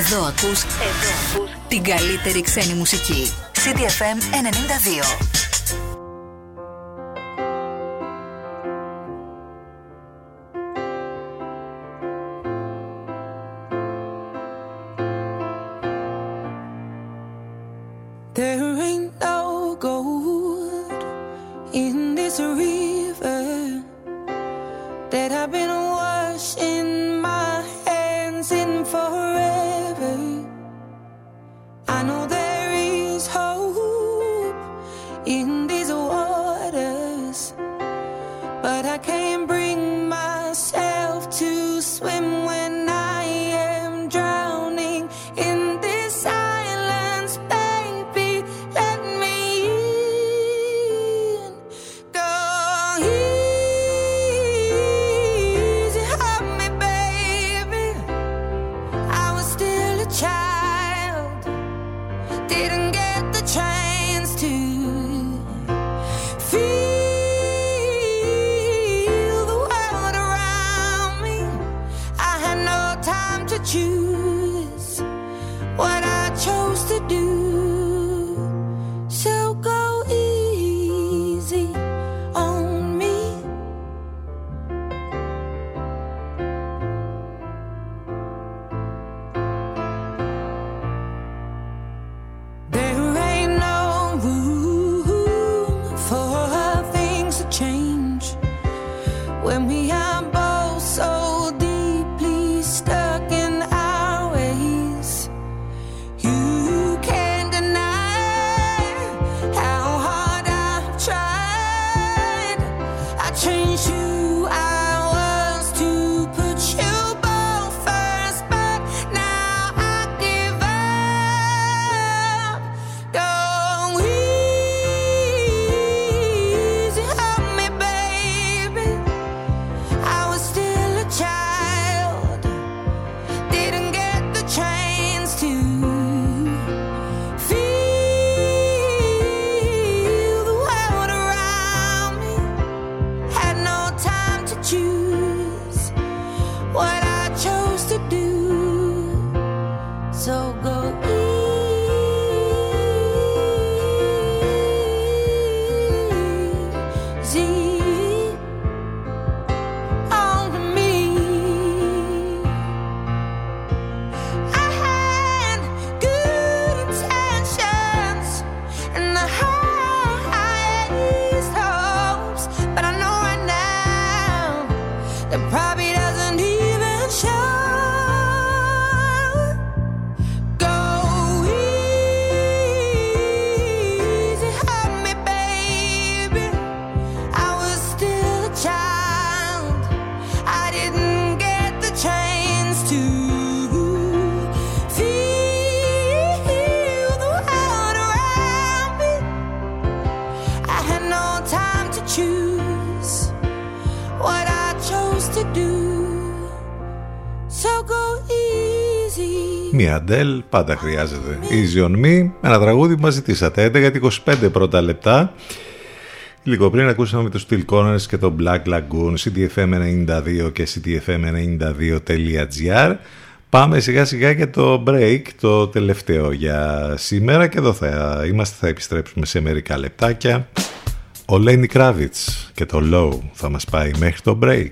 Εδώ ακούς, εδώ ακούς την καλύτερη ξένη μουσική. CDFM 92. Αντέλ πάντα χρειάζεται. Easy on me, ένα τραγούδι που μας ζητήσατε. 11 25 πρώτα λεπτά. Λίγο πριν ακούσαμε το Steel Corners και το Black Lagoon, CTFM92 και CTFM92.gr. Πάμε σιγά σιγά για το break, το τελευταίο για σήμερα και εδώ θα είμαστε, θα επιστρέψουμε σε μερικά λεπτάκια. Ο Lenny Kravitz και το Low θα μας πάει μέχρι το break.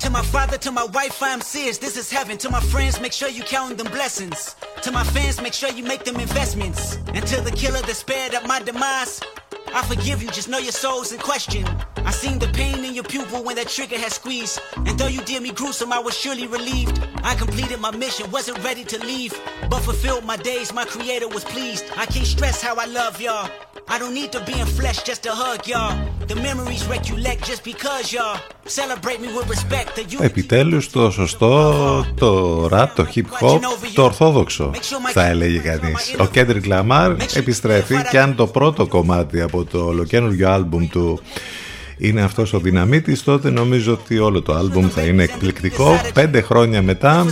To my father, to my wife, I'm serious. This is heaven. To my friends, make sure you count them blessings. To my fans, make sure you make them investments. And to the killer that spared up my demise, I forgive you, just know your soul's in question. I seen the pain in your pupil when that trigger had squeezed. And though you did me gruesome, I was surely relieved. I completed my mission, wasn't ready to leave. But fulfilled my days, my creator was pleased. I can't stress how I love y'all. I don't need to be in flesh just to hug y'all. The memories recollect just because y'all. Celebrate me with respect. The you Επιτέλους το σωστό, το rap, το hip hop, το ορθόδοξο θα έλεγε κανείς. Ο Kendrick Lamar επιστρέφει και αν το πρώτο κομμάτι από το ολοκένουργιο άλμπουμ του είναι αυτός ο δυναμίτης τότε νομίζω ότι όλο το άλμπουμ θα είναι εκπληκτικό. Πέντε χρόνια μετά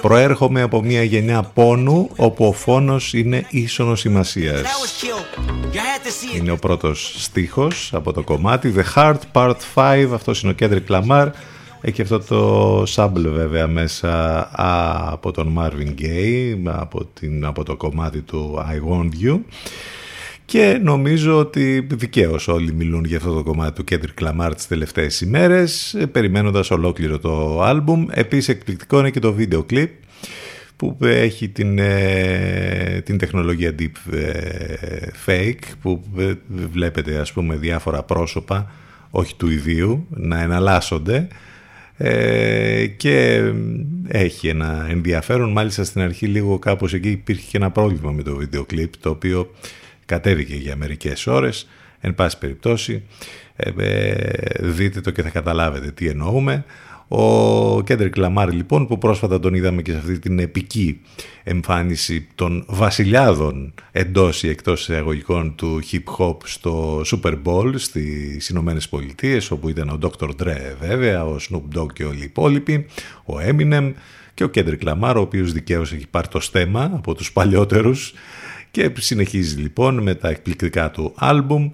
προέρχομαι από μια γενιά πόνου όπου ο φόνος είναι ίσονος σημασίας. Είναι ο πρώτος στίχος από το κομμάτι. The Heart Part 5 αυτός είναι ο Kendrick Lamar έχει αυτό το sample βέβαια μέσα από τον Marvin Gaye από, την, από το κομμάτι του I Want You και νομίζω ότι δικαίως όλοι μιλούν για αυτό το κομμάτι του Kendrick Lamar τις τελευταίες ημέρες, περιμένοντας ολόκληρο το άλμπουμ. Επίσης εκπληκτικό είναι και το βίντεο κλιπ που έχει την, ε, την τεχνολογία deep ε, fake που ε, βλέπετε ας πούμε διάφορα πρόσωπα, όχι του ιδίου, να εναλλάσσονται και έχει ένα ενδιαφέρον μάλιστα στην αρχή λίγο κάπως εκεί υπήρχε και ένα πρόβλημα με το βίντεο κλιπ το οποίο κατέβηκε για μερικές ώρες. Εν πάση περιπτώσει, ε, ε, δείτε το και θα καταλάβετε τι εννοούμε. Ο Κέντρικ Λαμάρ λοιπόν που πρόσφατα τον είδαμε και σε αυτή την επική εμφάνιση των βασιλιάδων εντός ή εκτός εισαγωγικών του hip hop στο Super Bowl στις Ηνωμένες Πολιτείες όπου ήταν ο Dr. Dre βέβαια, ο Snoop Dogg και όλοι οι υπόλοιποι, ο Eminem και ο Κέντρικ Λαμάρ ο οποίος δικαίως έχει πάρει το στέμμα από τους παλιότερους και συνεχίζει λοιπόν με τα εκπληκτικά του άλμπουμ.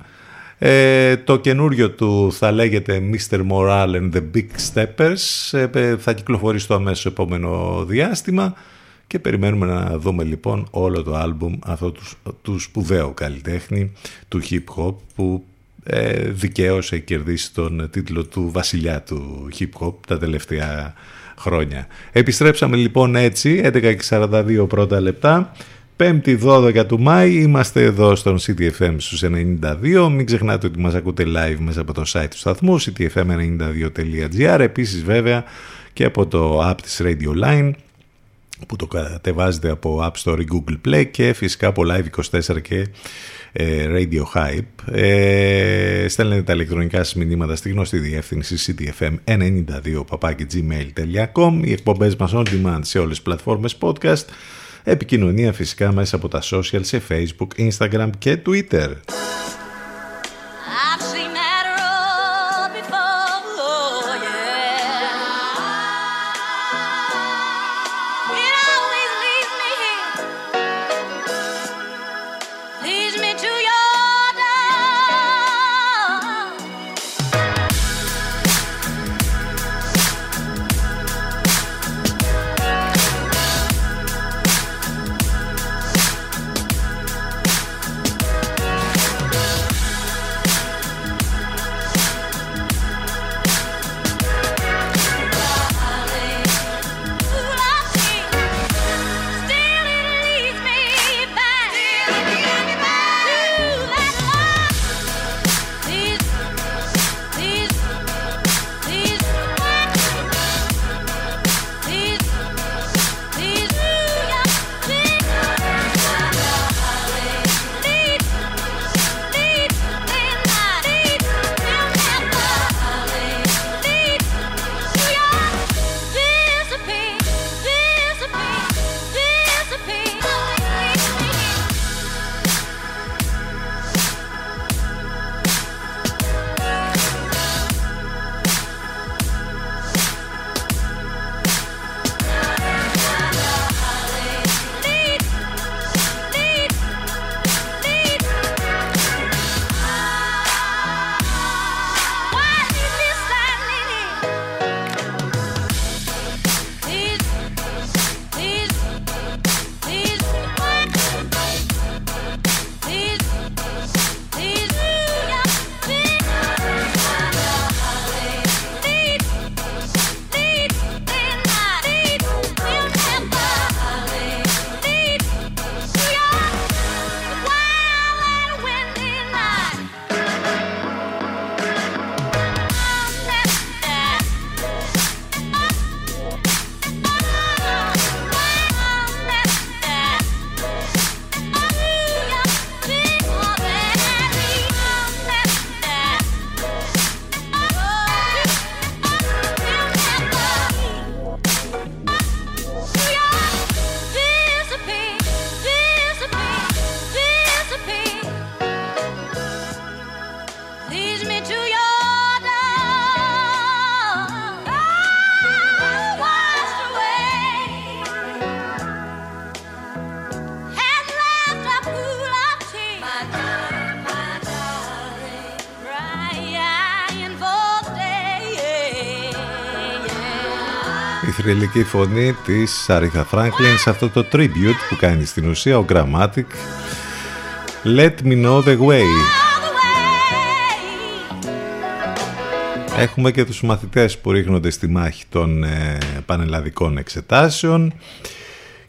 Ε, το καινούριο του θα λέγεται Mr. Morale and the Big Steppers. Ε, θα κυκλοφορήσει στο αμέσως επόμενο διάστημα και περιμένουμε να δούμε λοιπόν όλο το άλμπουμ αυτό τους, του σπουδαίου καλλιτέχνη του hip hop που ε, δικαίως έχει κερδίσει τον τίτλο του βασιλιά του hip hop τα τελευταία χρόνια. Επιστρέψαμε λοιπόν έτσι 11.42 πρώτα λεπτά 5η 12 του Μάη είμαστε εδώ στον CTFM στους 92 μην ξεχνάτε ότι μας ακούτε live μέσα από το site του σταθμού ctfm92.gr επίσης βέβαια και από το app της Radio Line που το κατεβάζετε από App Store ή Google Play και φυσικά από Live24 και ε, Radio Hype. Ε, στέλνετε τα ηλεκτρονικά σας μηνύματα στη γνωστή διεύθυνση ctfm92 gmail.com Οι εκπομπές μας on demand σε όλες τις πλατφόρμες podcast Επικοινωνία φυσικά μέσα από τα social σε Facebook, Instagram και Twitter. Θρηλυκή φωνή της Σαρίθα Φράγκλιν σε αυτό το tribute που κάνει στην ουσία ο Grammatic. Let me know the way. Έχουμε και τους μαθητές που ρίχνονται στη μάχη των ε, πανελλαδικών εξετάσεων.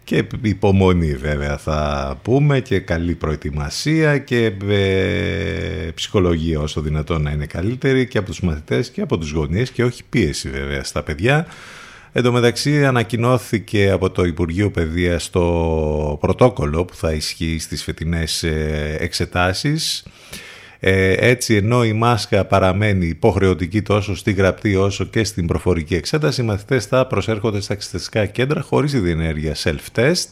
Και υπομονή βέβαια θα πούμε και καλή προετοιμασία και ε, ψυχολογία όσο δυνατόν να είναι καλύτερη και από τους μαθητές και από τους γονείς και όχι πίεση βέβαια στα παιδιά. Εν τω μεταξύ ανακοινώθηκε από το Υπουργείο Παιδείας το πρωτόκολλο που θα ισχύει στις φετινές ε, εξετάσεις. Ε, έτσι ενώ η μάσκα παραμένει υποχρεωτική τόσο στη γραπτή όσο και στην προφορική εξέταση, οι μαθητές θα προσέρχονται στα εξεταστικά κέντρα χωρίς η διενέργεια self-test,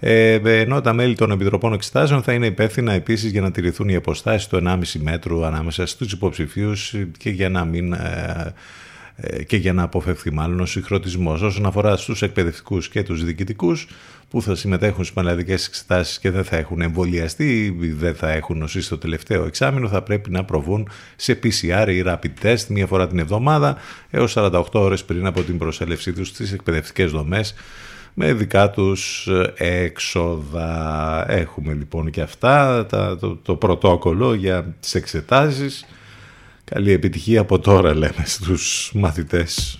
ε, ενώ τα μέλη των Επιτροπών Εξετάσεων θα είναι υπεύθυνα επίσης για να τηρηθούν οι αποστάσεις του 1,5 μέτρου ανάμεσα στους υποψηφίους και για να μην... Ε, ε, και για να αποφευθεί μάλλον ο συγχρονισμός. Όσον αφορά στους εκπαιδευτικούς και τους διοικητικούς, που θα συμμετέχουν στις πανελλαδικές εξετάσεις και δεν θα έχουν εμβολιαστεί ή δεν θα έχουν νοσήσει στο τελευταίο εξάμεινο θα πρέπει να προβούν σε PCR ή rapid test μία φορά την εβδομάδα έως 48 ώρες πριν από την προσέλευσή τους στις εκπαιδευτικές δομές με δικά τους έξοδα. Έχουμε λοιπόν και αυτά, το, το πρωτόκολλο για τις εξετάσεις. Καλή επιτυχία από τώρα λέμε στους μαθητές.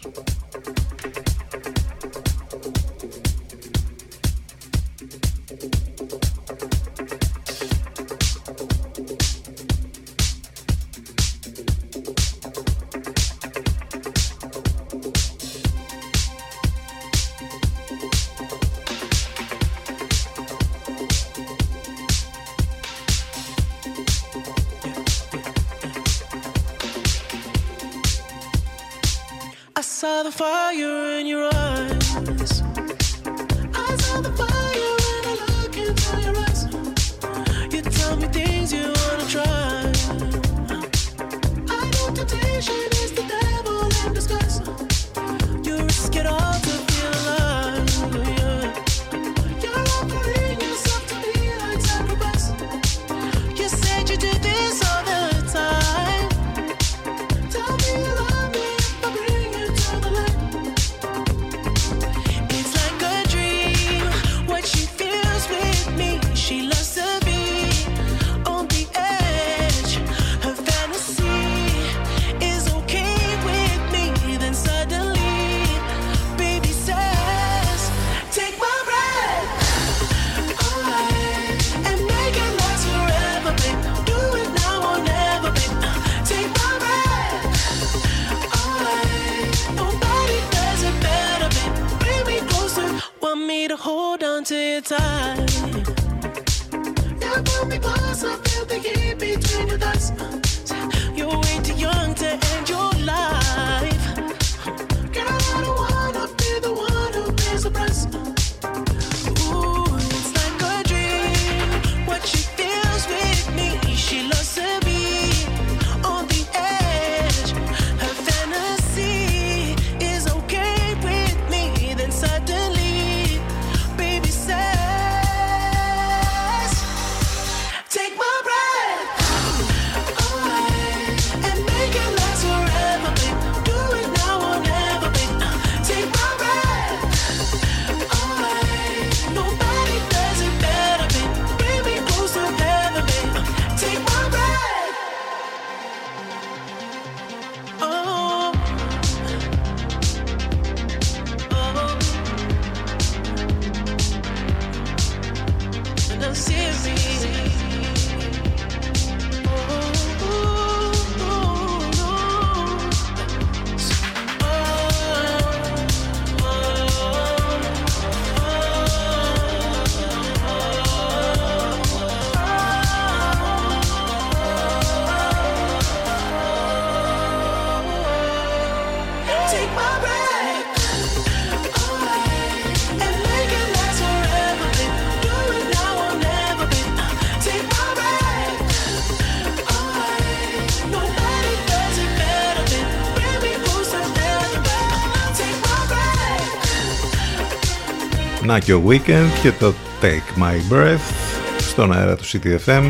Να και ο Weekend και το Take My Breath στον αέρα του CTFM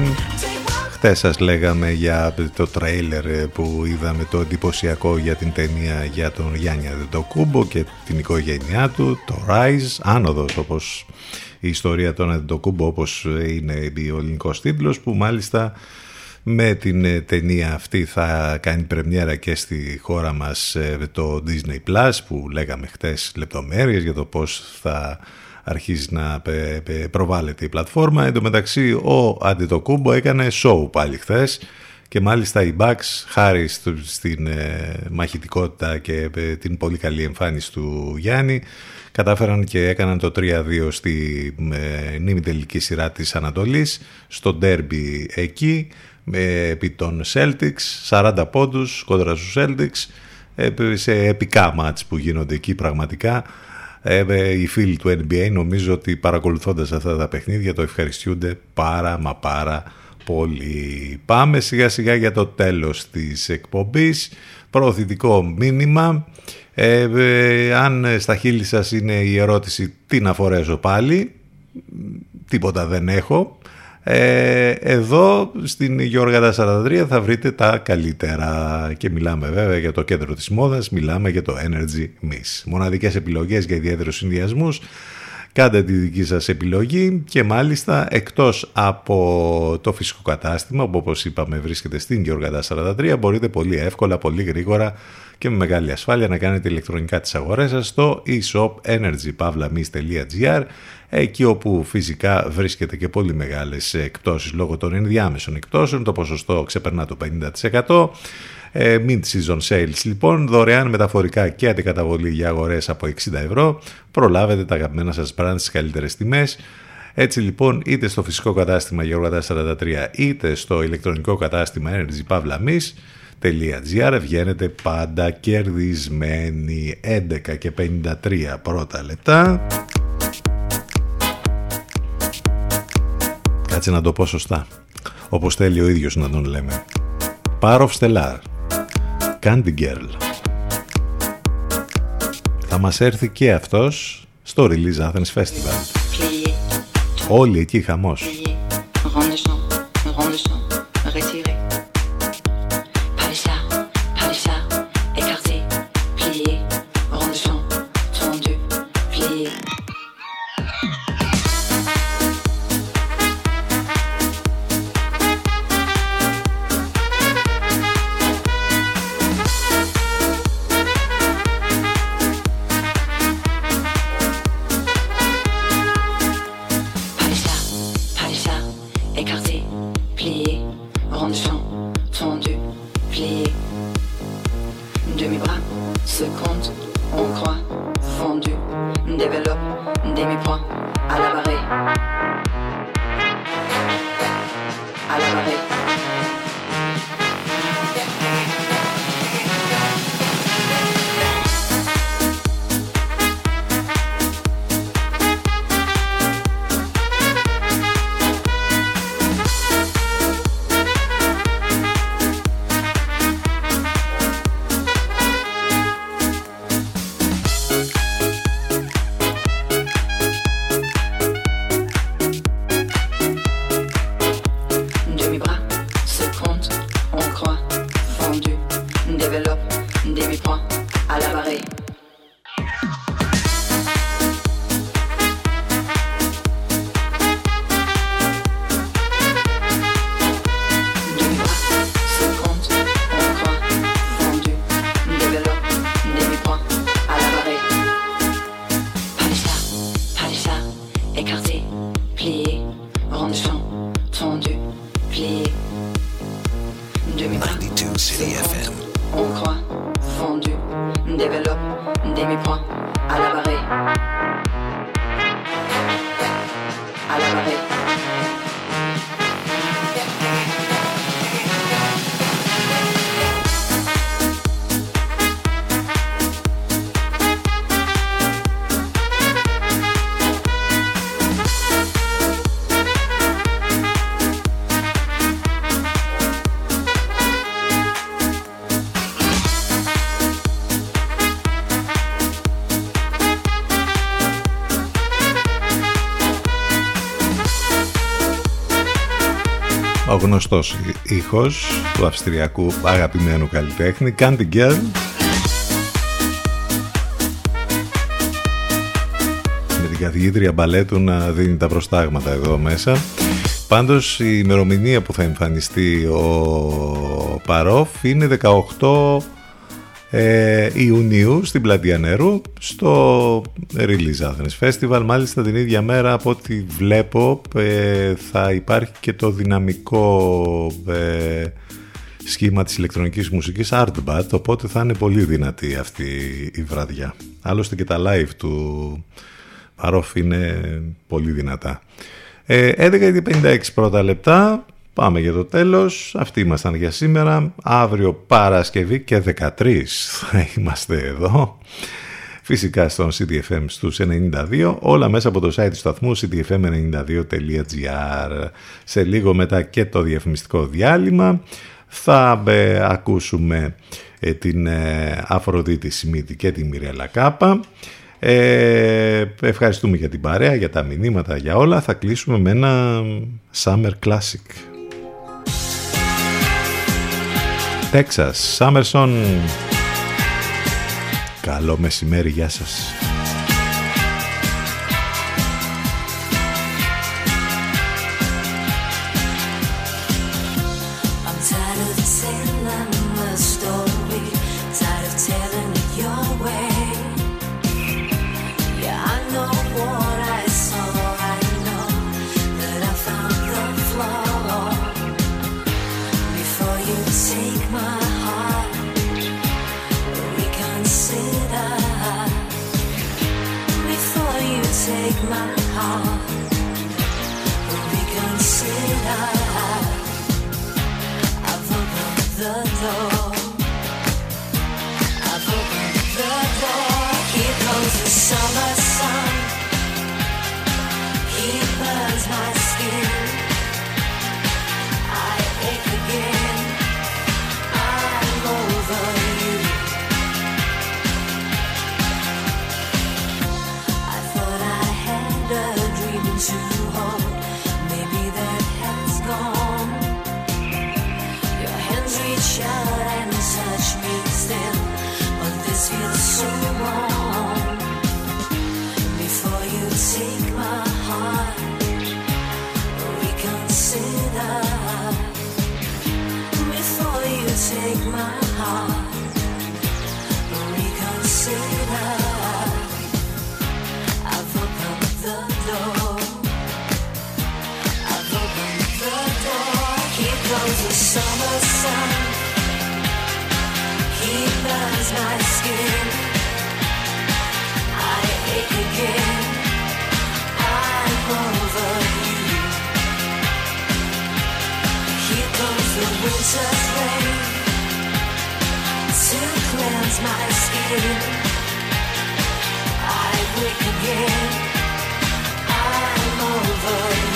Χτες σας λέγαμε για το τρέιλερ που είδαμε το εντυπωσιακό για την ταινία για τον Γιάννη Αντετοκούμπο και την οικογένειά του, το Rise, άνοδος όπως η ιστορία των Αντετοκούμπο όπως είναι ο ελληνικός τίτλος που μάλιστα με την ταινία αυτή θα κάνει πρεμιέρα και στη χώρα μας το Disney Plus που λέγαμε χτες λεπτομέρειες για το πώς θα αρχίζει να προβάλλεται η πλατφόρμα. Εν τω μεταξύ ο Αντιτοκούμπο έκανε show πάλι χθες και μάλιστα οι Bucks χάρη στην ε, μαχητικότητα και ε, την πολύ καλή εμφάνιση του Γιάννη κατάφεραν και έκαναν το 3-2 στη ε, νήμη τελική σειρά της Ανατολής στο derby εκεί επί των Celtics 40 πόντους κόντρα στους Celtics σε επικά μάτς που γίνονται εκεί πραγματικά ε, ε, οι φίλοι του NBA νομίζω ότι παρακολουθώντας αυτά τα παιχνίδια το ευχαριστούνται πάρα μα πάρα πολύ. Πάμε σιγά σιγά για το τέλος της εκπομπής. Προωθητικό μήνυμα. Ε, ε αν στα χείλη σας είναι η ερώτηση τι να φορέσω πάλι, τίποτα δεν έχω. Ε, εδώ στην Γιώργα 43 θα βρείτε τα καλύτερα και μιλάμε βέβαια για το κέντρο της μόδας, μιλάμε για το Energy Miss. Μοναδικές επιλογές για ιδιαίτερους συνδυασμούς, κάντε τη δική σας επιλογή και μάλιστα εκτός από το φυσικό κατάστημα που όπως είπαμε βρίσκεται στην Γιώργα 43 μπορείτε πολύ εύκολα, πολύ γρήγορα και με μεγάλη ασφάλεια να κάνετε ηλεκτρονικά τις αγορές σας στο e-shop energypavlamis.gr εκεί όπου φυσικά βρίσκεται και πολύ μεγάλες εκπτώσεις λόγω των ενδιάμεσων εκπτώσεων, το ποσοστό ξεπερνά το 50%. Ε, Mint Season Sales λοιπόν, δωρεάν μεταφορικά και αντικαταβολή για αγορές από 60 ευρώ. Προλάβετε τα αγαπημένα σας brands στις καλύτερες τιμές. Έτσι λοιπόν είτε στο φυσικό κατάστημα Γεωργατά 43 είτε στο ηλεκτρονικό κατάστημα Energy Pavla .gr βγαίνετε πάντα κερδισμένοι 11 και 53 πρώτα λεπτά Κάτσε να το πω σωστά. Όπως θέλει ο ίδιος να τον λέμε. Power of Stellar. Candy Girl. Θα μας έρθει και αυτός στο Release Athens Festival. Όλοι εκεί χαμός γνωστός ήχος του αυστριακού αγαπημένου καλλιτέχνη Candy Girl. Με την καθηγήτρια μπαλέτου να δίνει τα προστάγματα εδώ μέσα. Πάντως η ημερομηνία που θα εμφανιστεί ο Παρόφ είναι 18 ε, Ιουνίου στην Πλατεία Νερού στο Release Athens Festival. Μάλιστα την ίδια μέρα από ό,τι βλέπω ε, θα υπάρχει και το δυναμικό ε, σχήμα της ηλεκτρονικής μουσικής Artbat οπότε θα είναι πολύ δυνατή αυτή η βραδιά. Άλλωστε και τα live του Παρόφ είναι πολύ δυνατά. 11.56 πρώτα λεπτά Πάμε για το τέλος. Αυτοί ήμασταν για σήμερα. Αύριο Παρασκευή και 13 θα είμαστε εδώ. Φυσικά στον CDFM στους 92, όλα μέσα από το site του σταθμού cdfm92.gr. Σε λίγο μετά και το διαφημιστικό διάλειμμα θα ε, ακούσουμε ε, την ε, Αφροδίτη Σιμίτη και την Μιρέλα Κάπα. Ε, ευχαριστούμε για την παρέα, για τα μηνύματα, για όλα. Θα κλείσουμε με ένα Summer Classic. Texas, Summerson. Καλό μεσημέρι, γεια σας. consider before you take my heart. I've opened the door. I've opened the door. Here the summer. my skin. I ache again. I'm over you. Here comes the winter's rain to cleanse my skin. I wake again. I'm over you.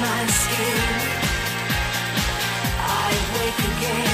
my skin. I wake again.